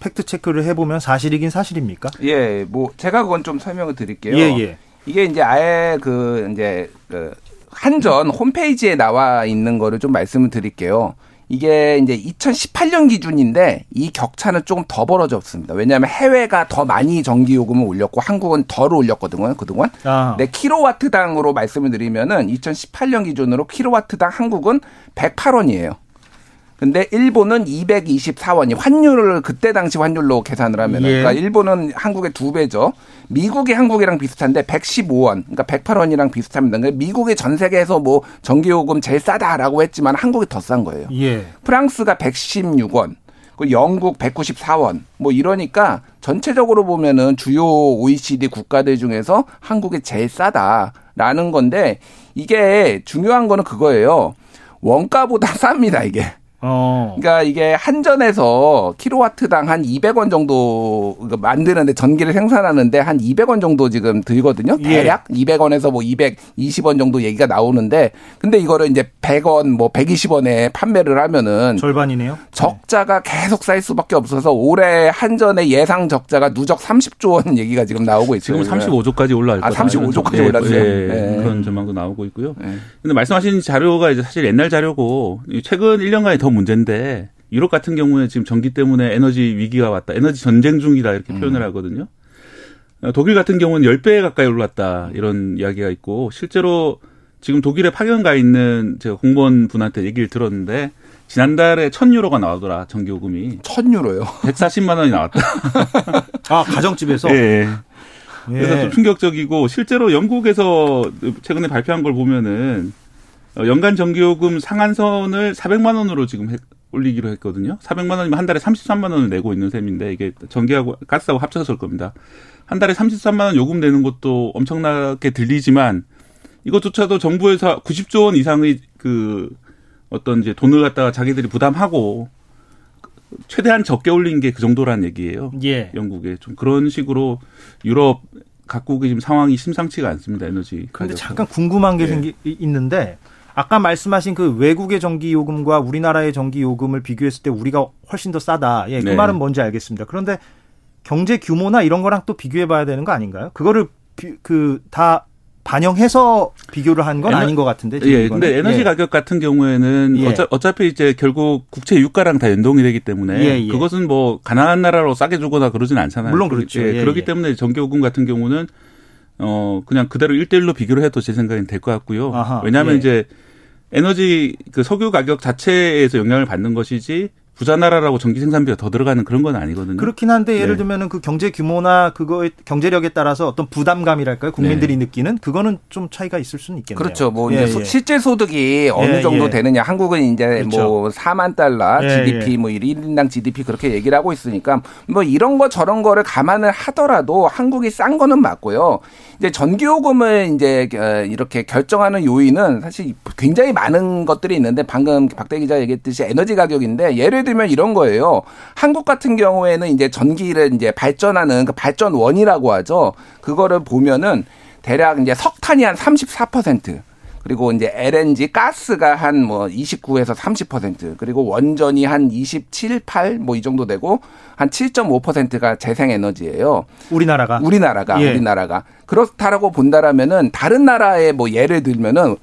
팩트 체크를 해보면 사실이긴 사실입니까? 예, 뭐 제가 그건 좀 설명을 드릴게요. 예, 예. 이게 이제 아예 그 이제 그 한전 홈페이지에 나와 있는 거를 좀 말씀을 드릴게요. 이게 이제 2018년 기준인데 이 격차는 조금 더 벌어졌습니다. 왜냐하면 해외가 더 많이 전기 요금을 올렸고 한국은 덜 올렸거든요. 그동안. 아. 네, 킬로와트당으로 말씀을 드리면은 2018년 기준으로 킬로와트당 한국은 108원이에요. 근데 일본은 224원이 환율을 그때 당시 환율로 계산을 하면 은 예. 그러니까 일본은 한국의 두 배죠. 미국이 한국이랑 비슷한데 115원, 그러니까 108원이랑 비슷합니다. 그러니까 미국이 전 세계에서 뭐 전기 요금 제일 싸다라고 했지만 한국이 더 싼 거예요. 예. 프랑스가 116원, 그 영국 194원, 뭐 이러니까 전체적으로 보면은 주요 OECD 국가들 중에서 한국이 제일 싸다라는 건데 이게 중요한 거는 그거예요. 원가보다 쌉니다, 이게. 어. 그러니까 이게 한전에서 킬로와트당 한 200원 정도 그 만드는데 전기를 생산하는데 한 200원 정도 지금 들거든요. 예. 대략 200원에서 뭐 220원 정도 얘기가 나오는데 근데 이거를 이제 100원 뭐 120원에 판매를 하면은 절반이네요. 적자가 계속 쌓일 수밖에 없어서 올해 한전의 예상 적자가 누적 30조 원 얘기가 지금 나오고 있어요. 지금 35조까지 올라갈 아, 거다. 35조까지 예, 올랐어요? 예, 네. 그런 전망도 나오고 있고요. 근데 말씀하신 자료가 이제 사실 옛날 자료고 최근 1년간이 더 문제인데 유럽 같은 경우에 지금 전기 때문에 에너지 위기가 왔다. 에너지 전쟁 중이다 이렇게 표현을 하거든요. 어, 독일 같은 경우는 10배 가까이 올랐다. 이런 이야기가 있고 실제로 지금 독일에 파견 가 있는 제가 공무원 분한테 얘기를 들었는데 지난달에 1000유로가 나오더라. 전기요금이. 1000유로요? 140만 원이 나왔다. 아, 가정집에서? 예. 예. 예. 그래서 좀 충격적이고 실제로 영국에서 최근에 발표한 걸 보면은 어, 연간 전기요금 상한선을 400만 원으로 지금 해- 올리기로 했거든요. 400만 원이면 한 달에 33만 원을 내고 있는 셈인데 이게 전기하고 가스하고 합쳐서 일 겁니다. 한 달에 33만 원 요금 내는 것도 엄청나게 들리지만 이것조차도 정부에서 90조 원 이상의 그 어떤 이제 돈을 갖다가 자기들이 부담하고 최대한 적게 올린 게 그 정도란 얘기예요. 예. 영국에 좀 그런 식으로 유럽 각국의 지금 상황이 심상치가 않습니다. 에너지. 가격. 잠깐 궁금한 게 예. 생기 있는데 아까 말씀하신 그 외국의 전기 요금과 우리나라의 전기 요금을 비교했을 때 우리가 훨씬 더 싸다. 예, 그 네. 말은 뭔지 알겠습니다. 그런데 경제 규모나 이런 거랑 또 비교해 봐야 되는 거 아닌가요? 그거를 그 다 반영해서 비교를 한 건 아닌 것 같은데. 지금 예, 이거는. 근데 에너지 예. 가격 같은 경우에는 예. 어차, 어차피 이제 결국 국채 유가랑 다 연동이 되기 때문에 예, 예. 그것은 뭐 가난한 나라로 싸게 주거나 그러진 않잖아요. 물론 그렇죠. 예, 예, 그렇기 예. 때문에 전기요금 같은 경우는 어 그냥 그대로 1대1로 비교를 해도 제 생각엔 될 것 같고요. 아하, 왜냐하면 예. 이제 에너지 그 석유 가격 자체에서 영향을 받는 것이지 부자 나라라고 전기 생산비가 더 들어가는 그런 건 아니거든요. 그렇긴 한데 예를 네. 들면은 그 경제 규모나 그거의 경제력에 따라서 어떤 부담감이랄까요? 국민들이 느끼는 그거는 좀 차이가 있을 수는 있겠네요. 그렇죠. 뭐 예, 이제 소- 예. 실제 소득이 어느 예, 정도 예. 되느냐. 한국은 이제 그렇죠. 뭐 4만 달러 예, GDP 예. 뭐 1인당 GDP 그렇게 얘기를 하고 있으니까 뭐 이런 거 저런 거를 감안을 하더라도 한국이 싼 거는 맞고요. 이제 전기요금을 이제 어, 이렇게 결정하는 요인은 사실 굉장히 많은 것들이 있는데 방금 박대 기자 얘기했듯이 에너지 가격인데 예를 들면 이런 거예요. 한국 같은 경우에는 이제 전기를 이제 발전하는 그 발전원이라고 하죠. 그거를 보면은 대략 이제 석탄이 한 34%. 그리고 이제 LNG 가스가 한 뭐 29에서 30% 그리고 원전이 한 27, 8 뭐 이 정도 되고 한 7.5%가 재생에너지예요. 우리나라가 우리나라가 예. 우리나라가 그렇다라고 본다라면은 다른 나라의 뭐 예를 들면은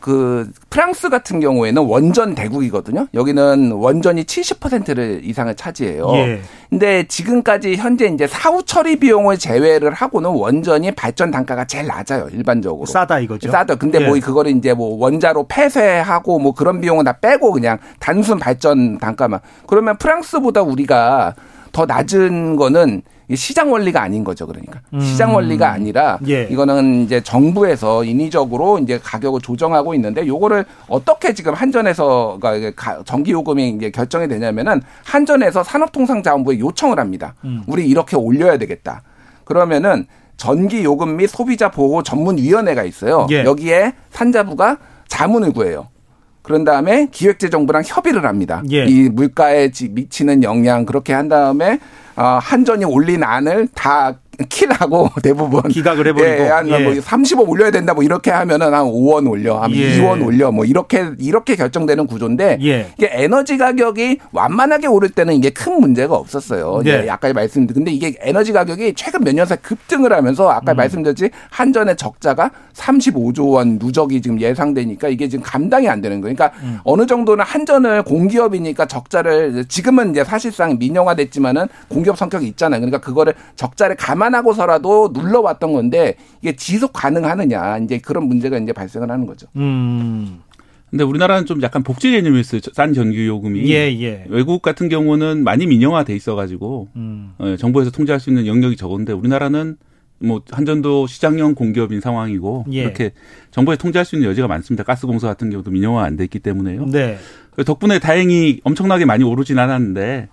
그 프랑스 같은 경우에는 원전 대국이거든요. 여기는 원전이 70%를 이상을 차지해요. 예. 근데 지금까지 현재 이제 사후 처리 비용을 제외를 하고는 원전이 발전 단가가 제일 낮아요. 일반적으로. 싸다 이거죠. 싸다. 근데 예. 뭐 그거를 이제 뭐 원자로 폐쇄하고 뭐 그런 비용은 다 빼고 그냥 단순 발전 단가만. 그러면 프랑스보다 우리가 더 낮은 거는 이 시장 원리가 아닌 거죠. 그러니까 음. 시장 원리가 아니라 예. 이거는 이제 정부에서 인위적으로 이제 가격을 조정하고 있는데 요거를 어떻게 지금 한전에서 그러니까 가- 전기 요금이 이제 결정이 되냐면은 한전에서 산업통상자원부에 요청을 합니다. 음. 우리 이렇게 올려야 되겠다. 그러면은 전기 요금 및 소비자 보호 전문 위원회가 있어요. 예. 여기에 산자부가 자문을 구해요. 그런 다음에 기획재정부랑 협의를 합니다. 예. 이 물가에 지- 미치는 영향 그렇게 한 다음에 어, 한전이 올린 안을 다 킬하고 대부분 기각을 해버리고. 예, 한 예. 뭐35 올려야 된다 뭐 이렇게 하면은 한 5원 올려, 한 예. 2원 올려 뭐 이렇게 이렇게 결정되는 구조인데 예. 이게 에너지 가격이 완만하게 오를 때는 이게 큰 문제가 없었어요. 네. 네. 아까 말씀드린 근데 이게 에너지 가격이 최근 몇 년 사이 급등을 하면서 아까 음. 말씀드렸지 한전의 적자가 35조 원 누적이 지금 예상되니까 이게 지금 감당이 안 되는 거예요. 그러니까 음. 어느 정도는 한전을 공기업이니까 적자를 지금은 이제 사실상 민영화됐지만은 공기업 성격이 있잖아요. 그러니까 그거를 적자를 감안 하고서라도 눌러왔던 건데 이게 지속 가능하느냐 이제 그런 문제가 이제 발생을 하는 거죠. 음. 근데 우리나라는 좀 약간 복지 개념이 있어요. 싼 전기 요금이. 예, 예. 외국 같은 경우는 많이 민영화돼 있어가지고 음. 어, 정부에서 통제할 수 있는 영역이 적은데 우리나라는 뭐 한전도 시장형 공기업인 상황이고 예. 이렇게 정부에 통제할 수 있는 여지가 많습니다. 가스공사 같은 경우도 민영화 안 돼 있기 때문에요. 네. 덕분에 다행히 엄청나게 많이 오르진 않았는데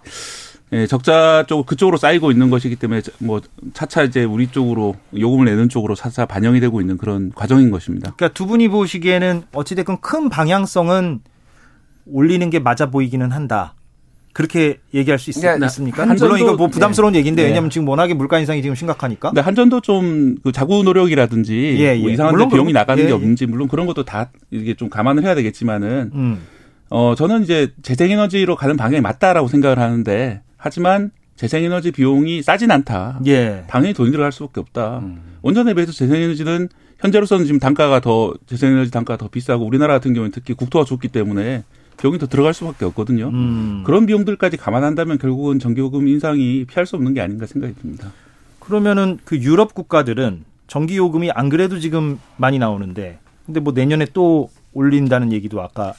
예, 적자 쪽 그쪽으로 쌓이고 있는 것이기 때문에 뭐 차차 이제 우리 쪽으로 요금을 내는 쪽으로 차차 반영이 되고 있는 그런 과정인 것입니다. 그러니까 두 분이 보시기에는 어찌됐건 큰 방향성은 올리는 게 맞아 보이기는 한다. 그렇게 얘기할 수 있, 그러니까 습니까 한전도- 물론 이거 뭐 부담스러운 얘기인데 네. 왜냐하면 지금 워낙에 물가 인상이 지금 심각하니까. 근데 한전도 좀 그 자구 노력이라든지 예, 뭐 예. 이상한 데 물론 비용이 그런- 나가는 예, 게 예. 없는지 물론 그런 것도 다 이게 좀 감안을 해야 되겠지만은 음. 어 저는 이제 재생에너지로 가는 방향이 맞다라고 생각을 하는데 하지만 재생에너지 비용이 싸진 않다. 예. 당연히 돈이 들어갈 수밖에 없다. 음. 원전에 비해서 재생에너지는 현재로서는 지금 단가가 더 재생에너지 단가가 더 비싸고 우리나라 같은 경우는 특히 국토가 좁기 때문에 비용이 더 들어갈 수밖에 없거든요. 음. 그런 비용들까지 감안한다면 결국은 전기요금 인상이 피할 수 없는 게 아닌가 생각이 듭니다. 그러면은 그 유럽 국가들은 전기 요금이 안 그래도 지금 많이 나오는데 근데 뭐 내년에 또 올린다는 얘기도 아까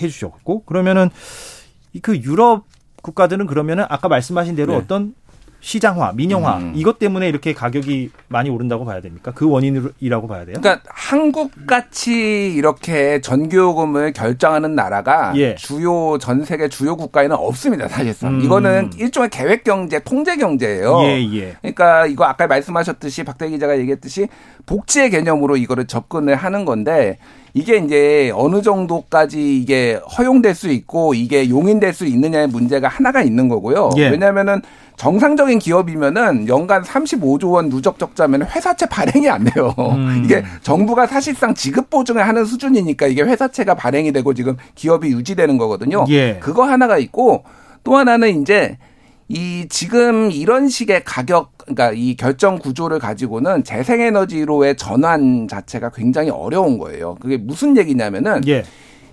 해 주셨고 그러면은 이그 유럽 국가들은 그러면은 아까 말씀하신 대로 네. 어떤 시장화, 민영화 음. 이것 때문에 이렇게 가격이 많이 오른다고 봐야 됩니까? 그 원인이라고 봐야 돼요? 그러니까 한국 같이 이렇게 전기요금을 결정하는 나라가 예. 주요 전 세계 주요 국가에는 없습니다 사실상 음. 이거는 일종의 계획 경제, 통제 경제예요. 예, 예. 그러니까 이거 아까 말씀하셨듯이 박대 기자가 얘기했듯이 복지의 개념으로 이거를 접근을 하는 건데 이게 이제 어느 정도까지 이게 허용될 수 있고 이게 용인될 수 있느냐의 문제가 하나가 있는 거고요. 예. 왜냐하면은 정상적인 기업이면은 연간 35조 원 누적 적자면 회사채 발행이 안 돼요. 음. 이게 정부가 사실상 지급 보증을 하는 수준이니까 이게 회사채가 발행이 되고 지금 기업이 유지되는 거거든요. 예. 그거 하나가 있고 또 하나는 이제 이 지금 이런 식의 가격 그러니까 이 결정 구조를 가지고는 재생에너지로의 전환 자체가 굉장히 어려운 거예요. 그게 무슨 얘기냐면은 예.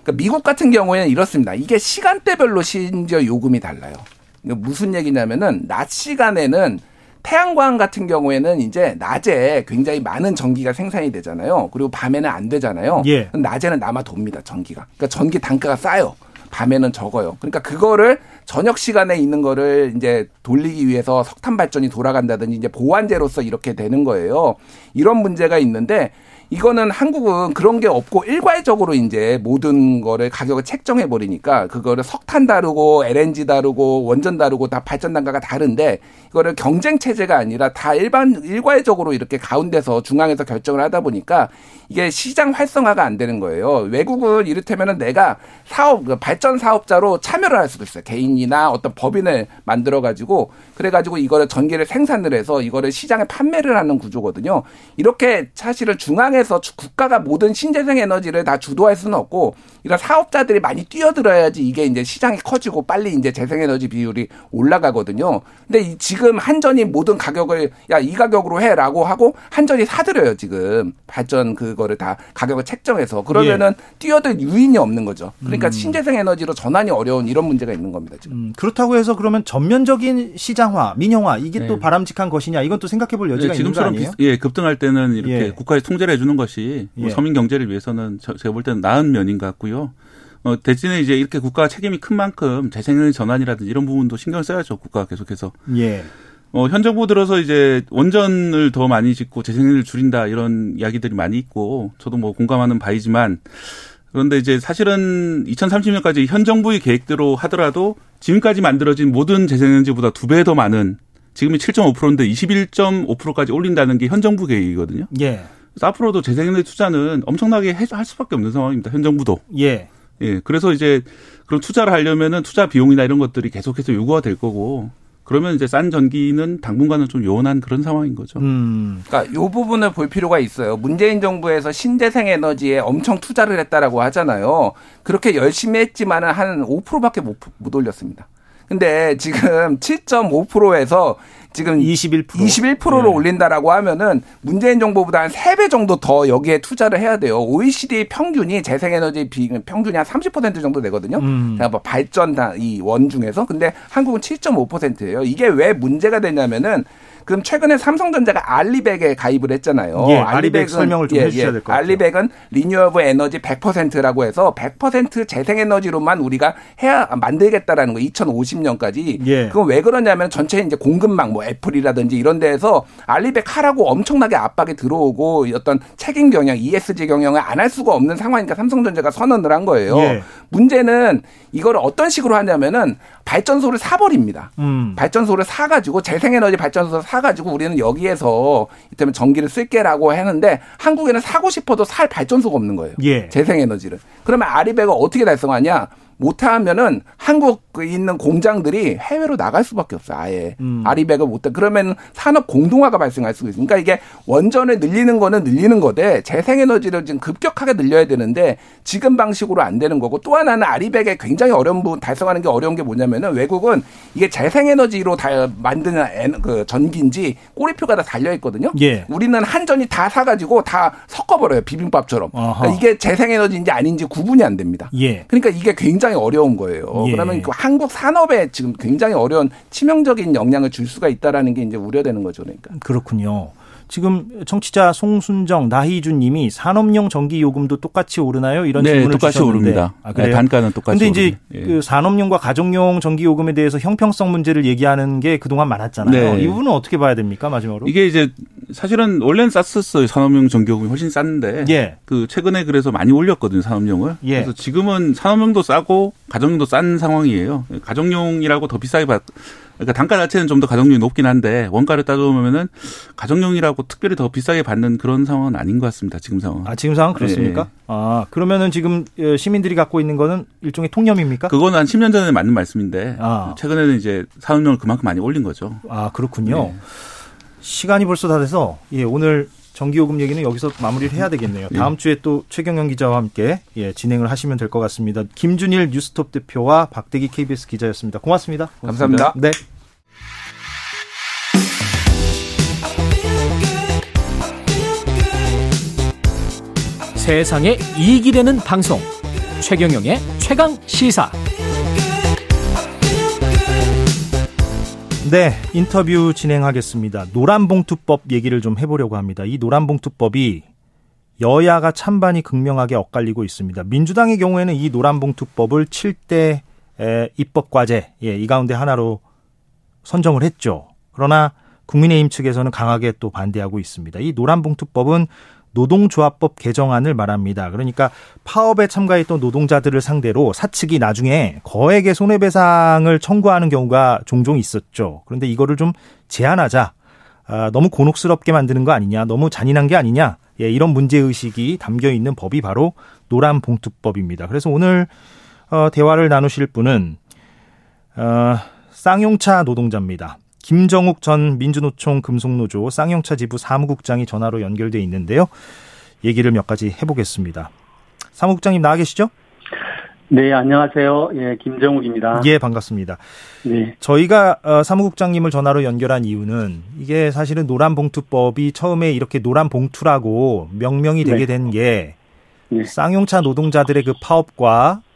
그러니까 미국 같은 경우에는 이렇습니다. 이게 시간대별로 심지어 요금이 달라요. 무슨 얘기냐면은 낮 시간에는 태양광 같은 경우에는 이제 낮에 굉장히 많은 전기가 생산이 되잖아요. 그리고 밤에는 안 되잖아요. 예. 낮에는 남아 돕니다, 전기가. 그러니까 전기 단가가 싸요. 밤에는 적어요. 그러니까 그거를 저녁 시간에 있는 거를 이제 돌리기 위해서 석탄 발전이 돌아간다든지 이제 보완제로서 이렇게 되는 거예요. 이런 문제가 있는데 이거는 한국은 그런 게 없고 일괄적으로 이제 모든 거를 가격을 책정해 버리니까 그거를 석탄 다르고 LNG 다르고 원전 다르고 다 발전 단가가 다른데 이거를 경쟁 체제가 아니라 다 일반 일괄적으로 이렇게 가운데서 중앙에서 결정을 하다 보니까 이게 시장 활성화가 안 되는 거예요. 외국은 이를테면은 내가 사업 그 발전 사업자로 참여를 할 수도 있어요. 개인이나 어떤 법인을 만들어 가지고 그래 가지고 이거를 전기를 생산을 해서 이거를 시장에 판매를 하는 구조거든요. 이렇게 사실은 중앙에 서 국가가 모든 신재생 에너지를 다 주도할 수는 없고 이런 사업자들이 많이 뛰어들어야지 이게 이제 시장이 커지고 빨리 이제 재생에너지 비율이 올라가거든요. 근데 이 지금 한전이 모든 가격을 야 이 가격으로 해라고 하고 한전이 사들여요 지금 발전 그거를 다 가격을 책정해서 그러면은 뛰어들 유인이 없는 거죠. 그러니까 음. 신재생 에너지로 전환이 어려운 이런 문제가 있는 겁니다 지금. 음, 그렇다고 해서 그러면 전면적인 시장화, 민영화 이게 또 네. 바람직한 것이냐 이건 또 생각해 볼 여지가 예, 있는 거 지금처럼 아니에요? 비- 예, 급등할 때는 이렇게 예. 국가에서 통제를 해주는 것이 뭐 예. 서민 경제를 위해서는 저- 제가 볼 때는 나은 면인 것 같고요. 어, 대신에 이제 이렇게 국가 책임이 큰 만큼 재생에너지 전환이라든지 이런 부분도 신경 써야죠. 국가가 계속해서. 예. 어, 현 정부 들어서 이제 원전을 더 많이 짓고 재생에너지를 줄인다 이런 이야기들이 많이 있고 저도 뭐 공감하는 바이지만 그런데 이제 사실은 2030년까지 현 정부의 계획대로 하더라도 지금까지 만들어진 모든 재생에너지보다 두 배 더 많은 지금이 7.5%인데 21.5%까지 올린다는 게 현 정부 계획이거든요. 예. 앞으로도 재생에너지 투자는 엄청나게 해- 할 수밖에 없는 상황입니다. 현 정부도. 예. 예. 그래서 이제 그런 투자를 하려면은 투자 비용이나 이런 것들이 계속해서 요구가 될 거고 그러면 이제 싼 전기는 당분간은 좀 요원한 그런 상황인 거죠. 음. 그러니까 요 부분을 볼 필요가 있어요. 문재인 정부에서 신재생 에너지에 엄청 투자를 했다라고 하잖아요. 그렇게 열심히 했지만은 한 5%밖에 못, 못 올렸습니다. 근데 지금 7.5%에서 지금 21% 21%로 예. 올린다라고 하면은 문재인 정부보다 한 3배 정도 더 여기에 투자를 해야 돼요. OECD 평균이 재생에너지 비 평균이 한 30% 정도 되거든요. 음. 그러니까 뭐 발전 다이원 중에서 근데 한국은 7.5%예요. 이게 왜 문제가 되냐면은 그럼 최근에 삼성전자가 알리백에 가입을 했잖아요. 예, 알리백 설명을 좀 해주셔야 될 것 같아요. 알리백은 리뉴어블 에너지 100%라고 해서 100% 재생에너지로만 우리가 해야 만들겠다라는 거 2050년까지. 예. 그건 왜 그러냐면 전체 이제 공급망 뭐 애플이라든지 이런 데에서 알리백 하라고 엄청나게 압박이 들어오고 어떤 책임 경영, ESG 경영을 안 할 수가 없는 상황이니까 삼성전자가 선언을 한 거예요. 예. 문제는 이걸 어떤 식으로 하냐면은 발전소를 사버립니다. 음. 발전소를 사가지고 재생에너지 발전소를 사가지고 우리는 여기에서 이때면 전기를 쓸게라고 하는데 한국에는 사고 싶어도 살 발전소가 없는 거예요. 예. 재생에너지를. 그러면 아리백을 어떻게 달성하냐? 못하면은 한국에 있는 공장들이 해외로 나갈 수밖에 없어요. 아예 음. 아리백을 못. 해. 그러면 산업 공동화가 발생할 수 있으니까 이게 원전을 늘리는 거는 늘리는 거되 재생에너지를 지금 급격하게 늘려야 되는데 지금 방식으로 안 되는 거고 또 하나는 아리백에 굉장히 어려운 부분 달성하는 게 어려운 게 뭐냐면은 외국은 이게 재생에너지로 다 만드는 엔- 그 전기인지 꼬리표가 다 달려 있거든요. 예. 우리는 한전이 다 사가지고 다 섞어버려요 비빔밥처럼. 그러니까 이게 재생에너지인지 아닌지 구분이 안 됩니다. 예. 그러니까 이게 굉장히 어려운 거예요. 예. 그러면 그 한국 산업에 지금 굉장히 어려운 치명적인 영향을 줄 수가 있다라는 게 이제 우려되는 거죠. 그러니까. 그렇군요. 지금 청취자 송순정, 나희준 님이 산업용 전기 요금도 똑같이 오르나요? 이런 네, 질문을 똑같이 주셨는데. 오릅니다. 아, 그래요? 네, 단가는 똑같이 근데 이제 오릅니다. 예. 그 산업용과 가정용 전기 요금에 대해서 형평성 문제를 얘기하는 게 그동안 많았잖아요. 네. 이 부분은 어떻게 봐야 됩니까? 마지막으로. 이게 이제 사실은 원래는 쌌었어요. 산업용 전기 요금이 훨씬 쌌는데 예. 그 최근에 그래서 많이 올렸거든요. 산업용을. 예. 그래서 지금은 산업용도 싸고 가정용도 싼 상황이에요. 가정용이라고 더 비싸게 받 그러니까 단가 자체는 좀 더 가정용이 높긴 한데 원가를 따져보면은 가정용이라고 특별히 더 비싸게 받는 그런 상황은 아닌 것 같습니다. 지금 상황. 아, 지금 상황 그렇습니까? 예. 아, 그러면은 지금 어, 시민들이 갖고 있는 거는 일종의 통념입니까? 그거는 한 10년 전에 맞는 말씀인데 아. 최근에는 이제 산업용을 그만큼 많이 올린 거죠. 아, 그렇군요. 네. 시간이 벌써 다 돼서 예, 오늘 전기요금 얘기는 여기서 마무리를 해야 되겠네요. 예. 다음 주에 또 최경영 기자와 함께 예, 진행을 하시면 될 것 같습니다. 김준일 뉴스톱 대표와 박대기 KBS 기자였습니다. 고맙습니다. 감사합니다. 네. 세상에 이익이 되는 방송 최경영의 최강 시사 네, 인터뷰 진행하겠습니다. 노란봉투법 얘기를 좀 해보려고 합니다. 이 노란봉투법이 여야가 찬반이 극명하게 엇갈리고 있습니다. 민주당의 경우에는 이 노란봉투법을 7대 입법과제, 예, 이 가운데 하나로 선정을 했죠. 그러나 국민의힘 측에서는 강하게 또 반대하고 있습니다. 이 노란봉투법은 노동조합법 개정안을 말합니다. 그러니까 파업에 참가했던 노동자들을 상대로 사측이 나중에 거액의 손해배상을 청구하는 경우가 종종 있었죠. 그런데 이거를 좀 제한하자. 아, 너무 곤혹스럽게 만드는 거 아니냐, 너무 잔인한 게 아니냐, 예, 이런 문제의식이 담겨 있는 법이 바로 노란봉투법입니다. 그래서 오늘 어, 대화를 나누실 분은 어, 쌍용차 노동자입니다. 김정욱 전 민주노총 금속노조 쌍용차 지부 사무국장이 전화로 연결돼 있는데요. 얘기를 몇 가지 해보겠습니다. 사무국장님 나와 계시죠? 네, 안녕하세요. 예, 김정욱입니다. 예, 반갑습니다. 네. 저희가 어, 사무국장님을 전화로 연결한 이유는 이게 사실은 노란 봉투법이 처음에 이렇게 노란 봉투라고 명명이 되게 네. 된게 네. 쌍용차 노동자들의 그 파업과 아,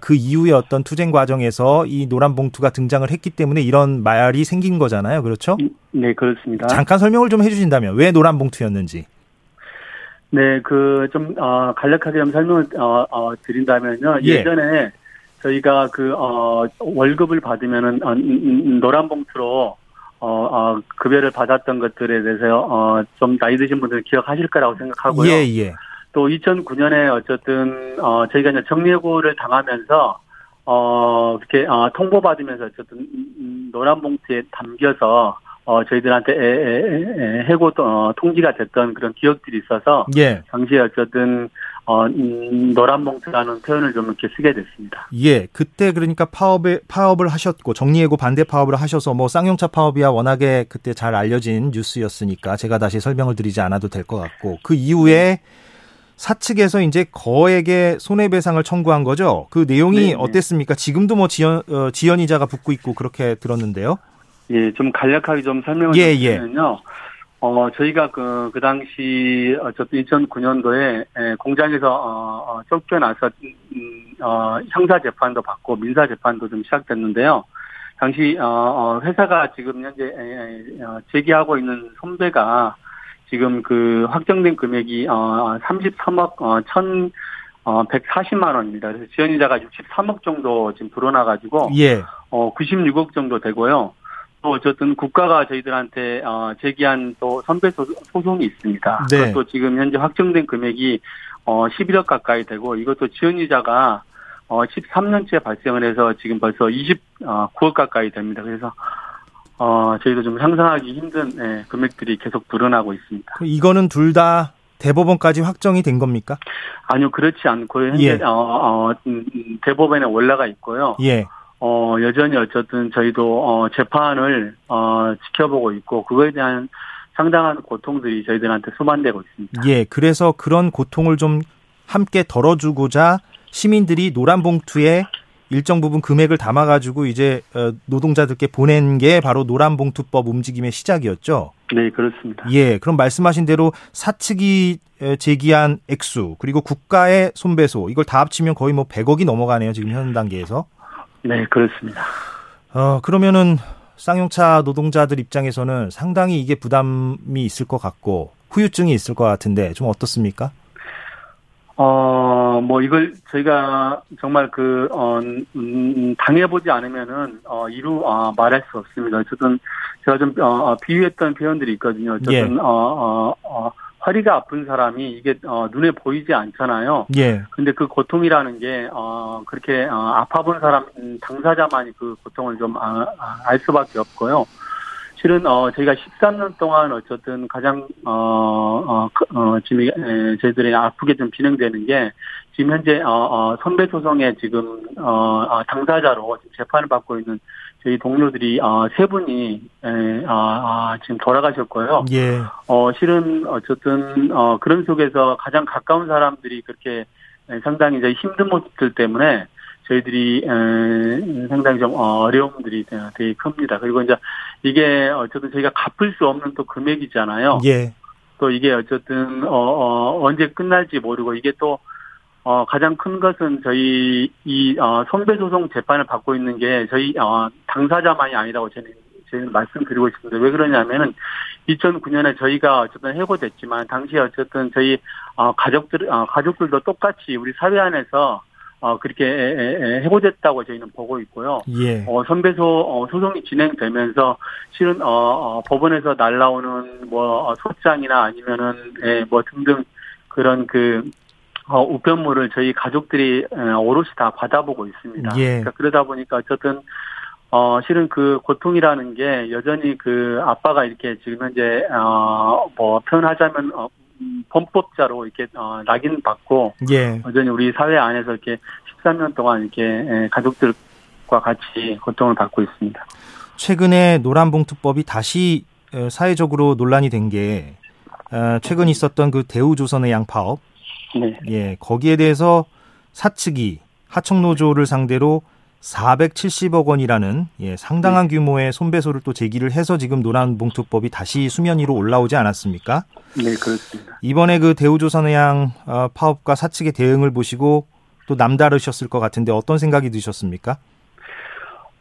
그 이후의 어떤 투쟁 과정에서 이 노란 봉투가 등장을 했기 때문에 이런 말이 생긴 거잖아요. 그렇죠? 네, 그렇습니다. 잠깐 설명을 좀 해주신다면 왜 노란 봉투였는지. 네, 그, 좀, 어, 간략하게 좀 설명을, 어, 어, 드린다면요. 예. 예전에 저희가 그, 어, 월급을 받으면은, 어, 음, 음, 노란 봉투로, 어, 어, 급여를 받았던 것들에 대해서, 어, 좀 나이 드신 분들은 기억하실 거라고 생각하고요. 예, 예. 또 2009년에 어쨌든 어 저희가 이제 정리해고를 당하면서 어 이렇게 어 통보받으면서 어쨌든 음, 노란 봉투에 담겨서 어 저희들한테 에, 에, 에, 해고 어, 통지가 됐던 그런 기억들이 있어서 예. 당시에 어쨌든 어 음, 노란 봉투라는 표현을 좀 이렇게 쓰게 됐습니다. 예. 그때 그러니까 파업에, 파업을 하셨고 정리해고 반대 파업을 하셔서 뭐 쌍용차 파업이야 워낙에 그때 잘 알려진 뉴스였으니까 제가 다시 설명을 드리지 않아도 될 것 같고 그 이후에 사측에서 이제 거액의 손해배상을 청구한 거죠. 그 내용이 네, 네. 어땠습니까? 지금도 뭐 지연, 어, 지연이자가 붙고 있고 그렇게 들었는데요. 예, 좀 간략하게 좀 설명을 예, 좀 예. 드리면요. 어, 저희가 그, 그 당시, 어쨌든 2009년도에 공장에서, 어, 어, 쫓겨나서, 음, 어, 형사재판도 받고 민사재판도 좀 시작됐는데요. 당시, 어, 어, 회사가 지금 현재, 에, 에, 어, 제기하고 있는 손배가 지금 그 확정된 금액이, 어, 33억, 어, 1 어, 140만 원입니다. 그래서 지연이자가 63억 정도 지금 불어나가지고, 예. 어, 96억 정도 되고요. 또 어쨌든 국가가 저희들한테 어, 제기한 또 선배 소- 소송이 있습니다. 네. 그것도 지금 현재 확정된 금액이 어, 11억 가까이 되고 이것도 지원이자가 어, 13년째 발생을 해서 지금 벌써 29억 가까이 됩니다. 그래서 어, 저희도 좀 상상하기 힘든 예, 금액들이 계속 불어나고 있습니다. 그 이거는 둘 다 대법원까지 확정이 된 겁니까? 아니요, 그렇지 않고 현재 예. 어, 어, 음, 음, 대법원에 올라가 있고요. 예. 어, 여전히 어쨌든 저희도, 어, 재판을, 어, 지켜보고 있고, 그거에 대한 상당한 고통들이 저희들한테 수반되고 있습니다. 예. 그래서 그런 고통을 좀 함께 덜어주고자 시민들이 노란 봉투에 일정 부분 금액을 담아가지고 이제 어, 노동자들께 보낸 게 바로 노란봉투법 움직임의 시작이었죠. 네, 그렇습니다. 예, 그럼 말씀하신 대로 사측이 에, 제기한 액수 그리고 국가의 손배소 이걸 다 합치면 거의 뭐 100억이 넘어가네요 지금 현 단계에서. 네, 그렇습니다. 어 그러면은 쌍용차 노동자들 입장에서는 상당히 이게 부담이 있을 것 같고 후유증이 있을 것 같은데 좀 어떻습니까? 어, 뭐, 이걸 저희가 정말 그, 어, 음, 당해보지 않으면은, 어, 이루, 어, 말할 수 없습니다. 어쨌든, 제가 좀, 어, 어, 비유했던 표현들이 있거든요. 어쨌든, 예. 어, 어, 어, 허리가 아픈 사람이 이게, 어, 눈에 보이지 않잖아요. 예, 근데 그 고통이라는 게, 어, 그렇게, 어, 아파본 사람, 음, 당사자만이 그 고통을 좀, 아, 아, 알 수밖에 없고요. 실은, 어, 저희가 13년 동안 어쨌든 가장, 어, 어, 그, 어, 지금, 에, 저희들이 아프게 좀 진행되는 게, 지금 현재, 어, 어, 선배 소송에 지금, 어, 어, 당사자로 지금 재판을 받고 있는 저희 동료들이, 어, 세 분이, 에, 아, 아, 지금 돌아가셨고요. 예, 어, 실은 어쨌든, 어, 그런 속에서 가장 가까운 사람들이 그렇게 에, 상당히 이제 힘든 모습들 때문에 저희들이, 에, 상당히 좀 어려움들이 되- 되게 큽니다. 그리고 이제 이게 어쨌든 저희가 갚을 수 없는 또 금액이잖아요. 예, 또 이게 어쨌든, 어, 어, 언제 끝날지 모르고 이게 또, 어, 가장 큰 것은 저희 이, 어, 선배소송 재판을 받고 있는 게 저희, 어, 당사자만이 아니라고 저는, 저희는 말씀드리고 싶은데 왜 그러냐면은 2009년에 저희가 어쨌든 해고됐지만 당시에 어쨌든 저희 어, 가족들 어, 가족들도 똑같이 우리 사회 안에서 어, 그렇게 해고됐다고 저희는 보고 있고요. 예. 어, 선배소 어, 소송이 진행되면서 실은 어, 어 법원에서 날라오는 뭐 어, 소장이나 아니면은 예, 뭐 등등 그런 그 어, 우편물을 저희 가족들이 오롯이 다 받아보고 있습니다. 예. 그러니까 그러다 보니까 어쨌든 어, 실은 그 고통이라는 게 여전히 그 아빠가 이렇게 지금 현재, 어, 뭐 표현하자면, 어, 음, 범법자로 이렇게, 어, 낙인 받고. 예. 여전히 우리 사회 안에서 이렇게 13년 동안 이렇게 가족들과 같이 고통을 받고 있습니다. 최근에 노란봉투법이 다시 어, 사회적으로 논란이 된 게, 어, 최근 있었던 그 대우조선의 양파업. 네. 예, 거기에 대해서 사측이 하청노조를 상대로 470억 원이라는 예, 상당한 네. 규모의 손배소를 또 제기를 해서 지금 노란봉투법이 다시 수면 위로 올라오지 않았습니까? 네, 그렇습니다. 이번에 그 대우조선해양 어, 파업과 사측의 대응을 보시고 또 남다르셨을 것 같은데 어떤 생각이 드셨습니까?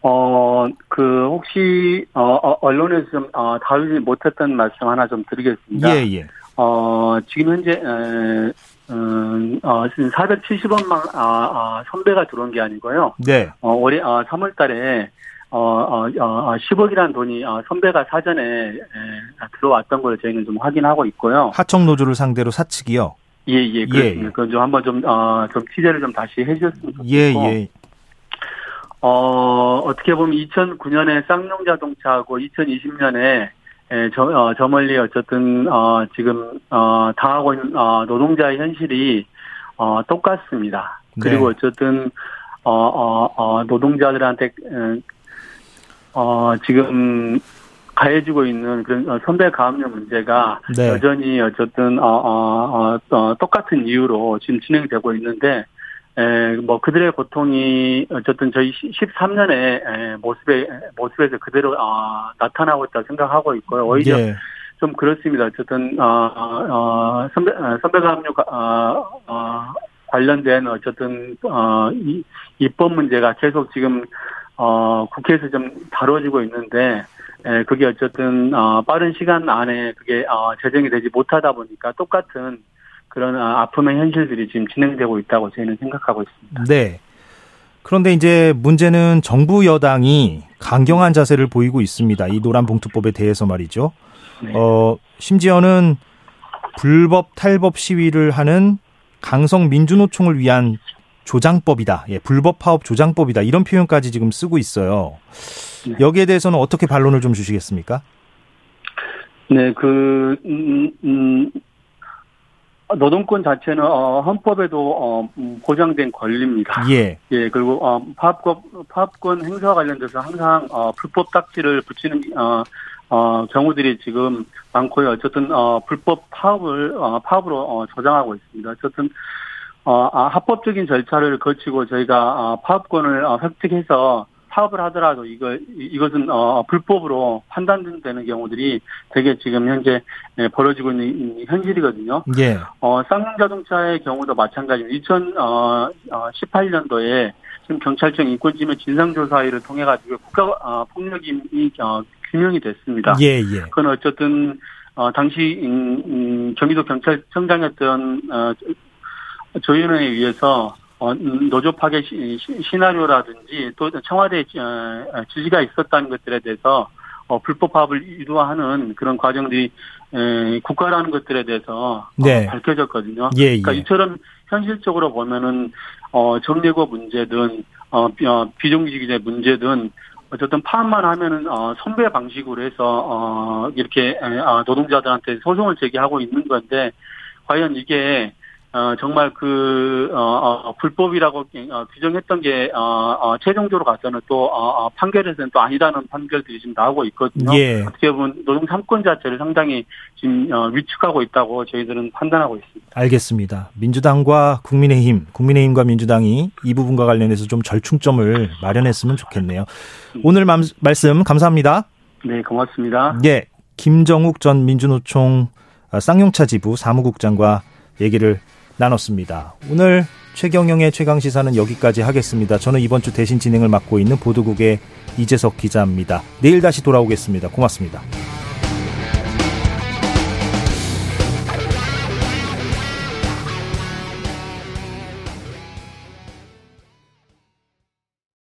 어, 그, 혹시, 어, 어 언론에서 좀, 어, 다루지 못했던 말씀 하나 좀 드리겠습니다. 예, 예. 어, 지금 현재, 에, 음, 어, 470원만, 아, 아, 선배가 들어온 게 아니고요. 네. 어, 올해, 어, 3월 달에, 어, 어, 어, 10억이라는 돈이, 어, 선배가 사전에, 에, 들어왔던 걸 저희는 좀 확인하고 있고요. 하청노조를 상대로 사측이요? 예, 예, 그렇습니다. 예, 예. 그건 좀 한번 좀, 어, 좀 취재를 좀 다시 해주셨으면 좋겠고. 예, 예. 어, 어떻게 보면 2009년에 쌍용 자동차하고 2020년에 예, 저, 어, 저 멀리 어쨌든, 어, 지금, 어, 당하고 있는, 어, 노동자의 현실이, 어, 똑같습니다. 그리고 네. 어쨌든, 어, 어, 어, 노동자들한테, 어, 지금, 가해지고 있는 그런 어, 선배 가압류 문제가 네. 여전히 어쨌든, 어, 어, 어, 어, 똑같은 이유로 지금 진행되고 있는데, 에, 뭐 그들의 고통이 어쨌든 저희 13년의 에, 모습에 모습에서 그대로 어, 나타나고 있다 생각하고 있고요. 오히려 예. 좀 그렇습니다. 어쨌든 어, 어, 선배 어, 선배가 합류 어, 어, 관련된 어쨌든 어, 이, 입법 문제가 계속 지금 어, 국회에서 좀 다뤄지고 있는데 에, 그게 어쨌든 어, 빠른 시간 안에 그게 어, 제정이 되지 못하다 보니까 똑같은 그런 아, 아픔의 현실들이 지금 진행되고 있다고 저희는 생각하고 있습니다. 네. 그런데 이제 문제는 정부 여당이 강경한 자세를 보이고 있습니다. 이 노란 봉투법에 대해서 말이죠. 네. 어, 심지어는 불법 탈법 시위를 하는 강성 민주노총을 위한 조장법이다. 예, 불법 파업 조장법이다. 이런 표현까지 지금 쓰고 있어요. 네. 여기에 대해서는 어떻게 반론을 좀 주시겠습니까? 네, 그, 음, 음, 노동권 자체는 어, 헌법에도 어, 음, 보장된 권리입니다. 예. 예. 그리고 어, 파업권 파업권 행사와 관련돼서 항상 어, 불법 딱지를 붙이는 어, 어, 경우들이 지금 많고요. 어쨌든 어, 불법 파업을 어, 파업으로 어, 조장하고 있습니다. 어쨌든 어, 아, 합법적인 절차를 거치고 저희가 어, 파업권을 어, 획득해서 사업을 하더라도 이거 이것은 어 불법으로 판단되는 경우들이 되게 지금 현재 네, 벌어지고 있는 현실이거든요. 예. 어 쌍용 자동차의 경우도 마찬가지입니다. 2018년도에 지금 경찰청 인권지명 진상조사회를 통해 가지고 국가 어, 폭력이 어, 규명이 됐습니다. 예, 예. 그건 어쨌든 어 당시 음, 음, 경기도 경찰청장이었던 어 조윤원에 의해서 어, 음, 노조 파괴 시, 나리오라든지 또 청와대 어, 어, 지지가 있었다는 것들에 대해서 어, 불법 파업을 유도하는 그런 과정들이 에, 국가라는 것들에 대해서 네. 어, 밝혀졌거든요. 예, 그러니까 예. 이처럼 현실적으로 보면은 어, 정례고 문제든 어, 어, 비정규직의 문제든 어쨌든 파업만 하면은 어, 선배 방식으로 해서 어, 이렇게 에, 어, 노동자들한테 소송을 제기하고 있는 건데 과연 이게 어, 정말 그, 어, 어, 불법이라고 어, 규정했던 게, 어, 어, 최종적으로 가서는 또, 어, 어, 판결에서는 또 아니라는 판결들이 지금 나오고 있거든요. 예. 어떻게 보면 노동 3권 자체를 상당히 지금, 어, 위축하고 있다고 저희들은 판단하고 있습니다. 알겠습니다. 민주당과 국민의힘, 국민의힘과 민주당이 이 부분과 관련해서 좀 절충점을 마련했으면 좋겠네요. 오늘 맘, 말씀 감사합니다. 네, 고맙습니다. 예. 김정욱 전 민주노총 쌍용차 지부 사무국장과 얘기를 나눴습니다. 오늘 최경영의 최강 시사는 여기까지 하겠습니다. 저는 이번 주 대신 진행을 맡고 있는 보도국의 이재석 기자입니다. 내일 다시 돌아오겠습니다. 고맙습니다.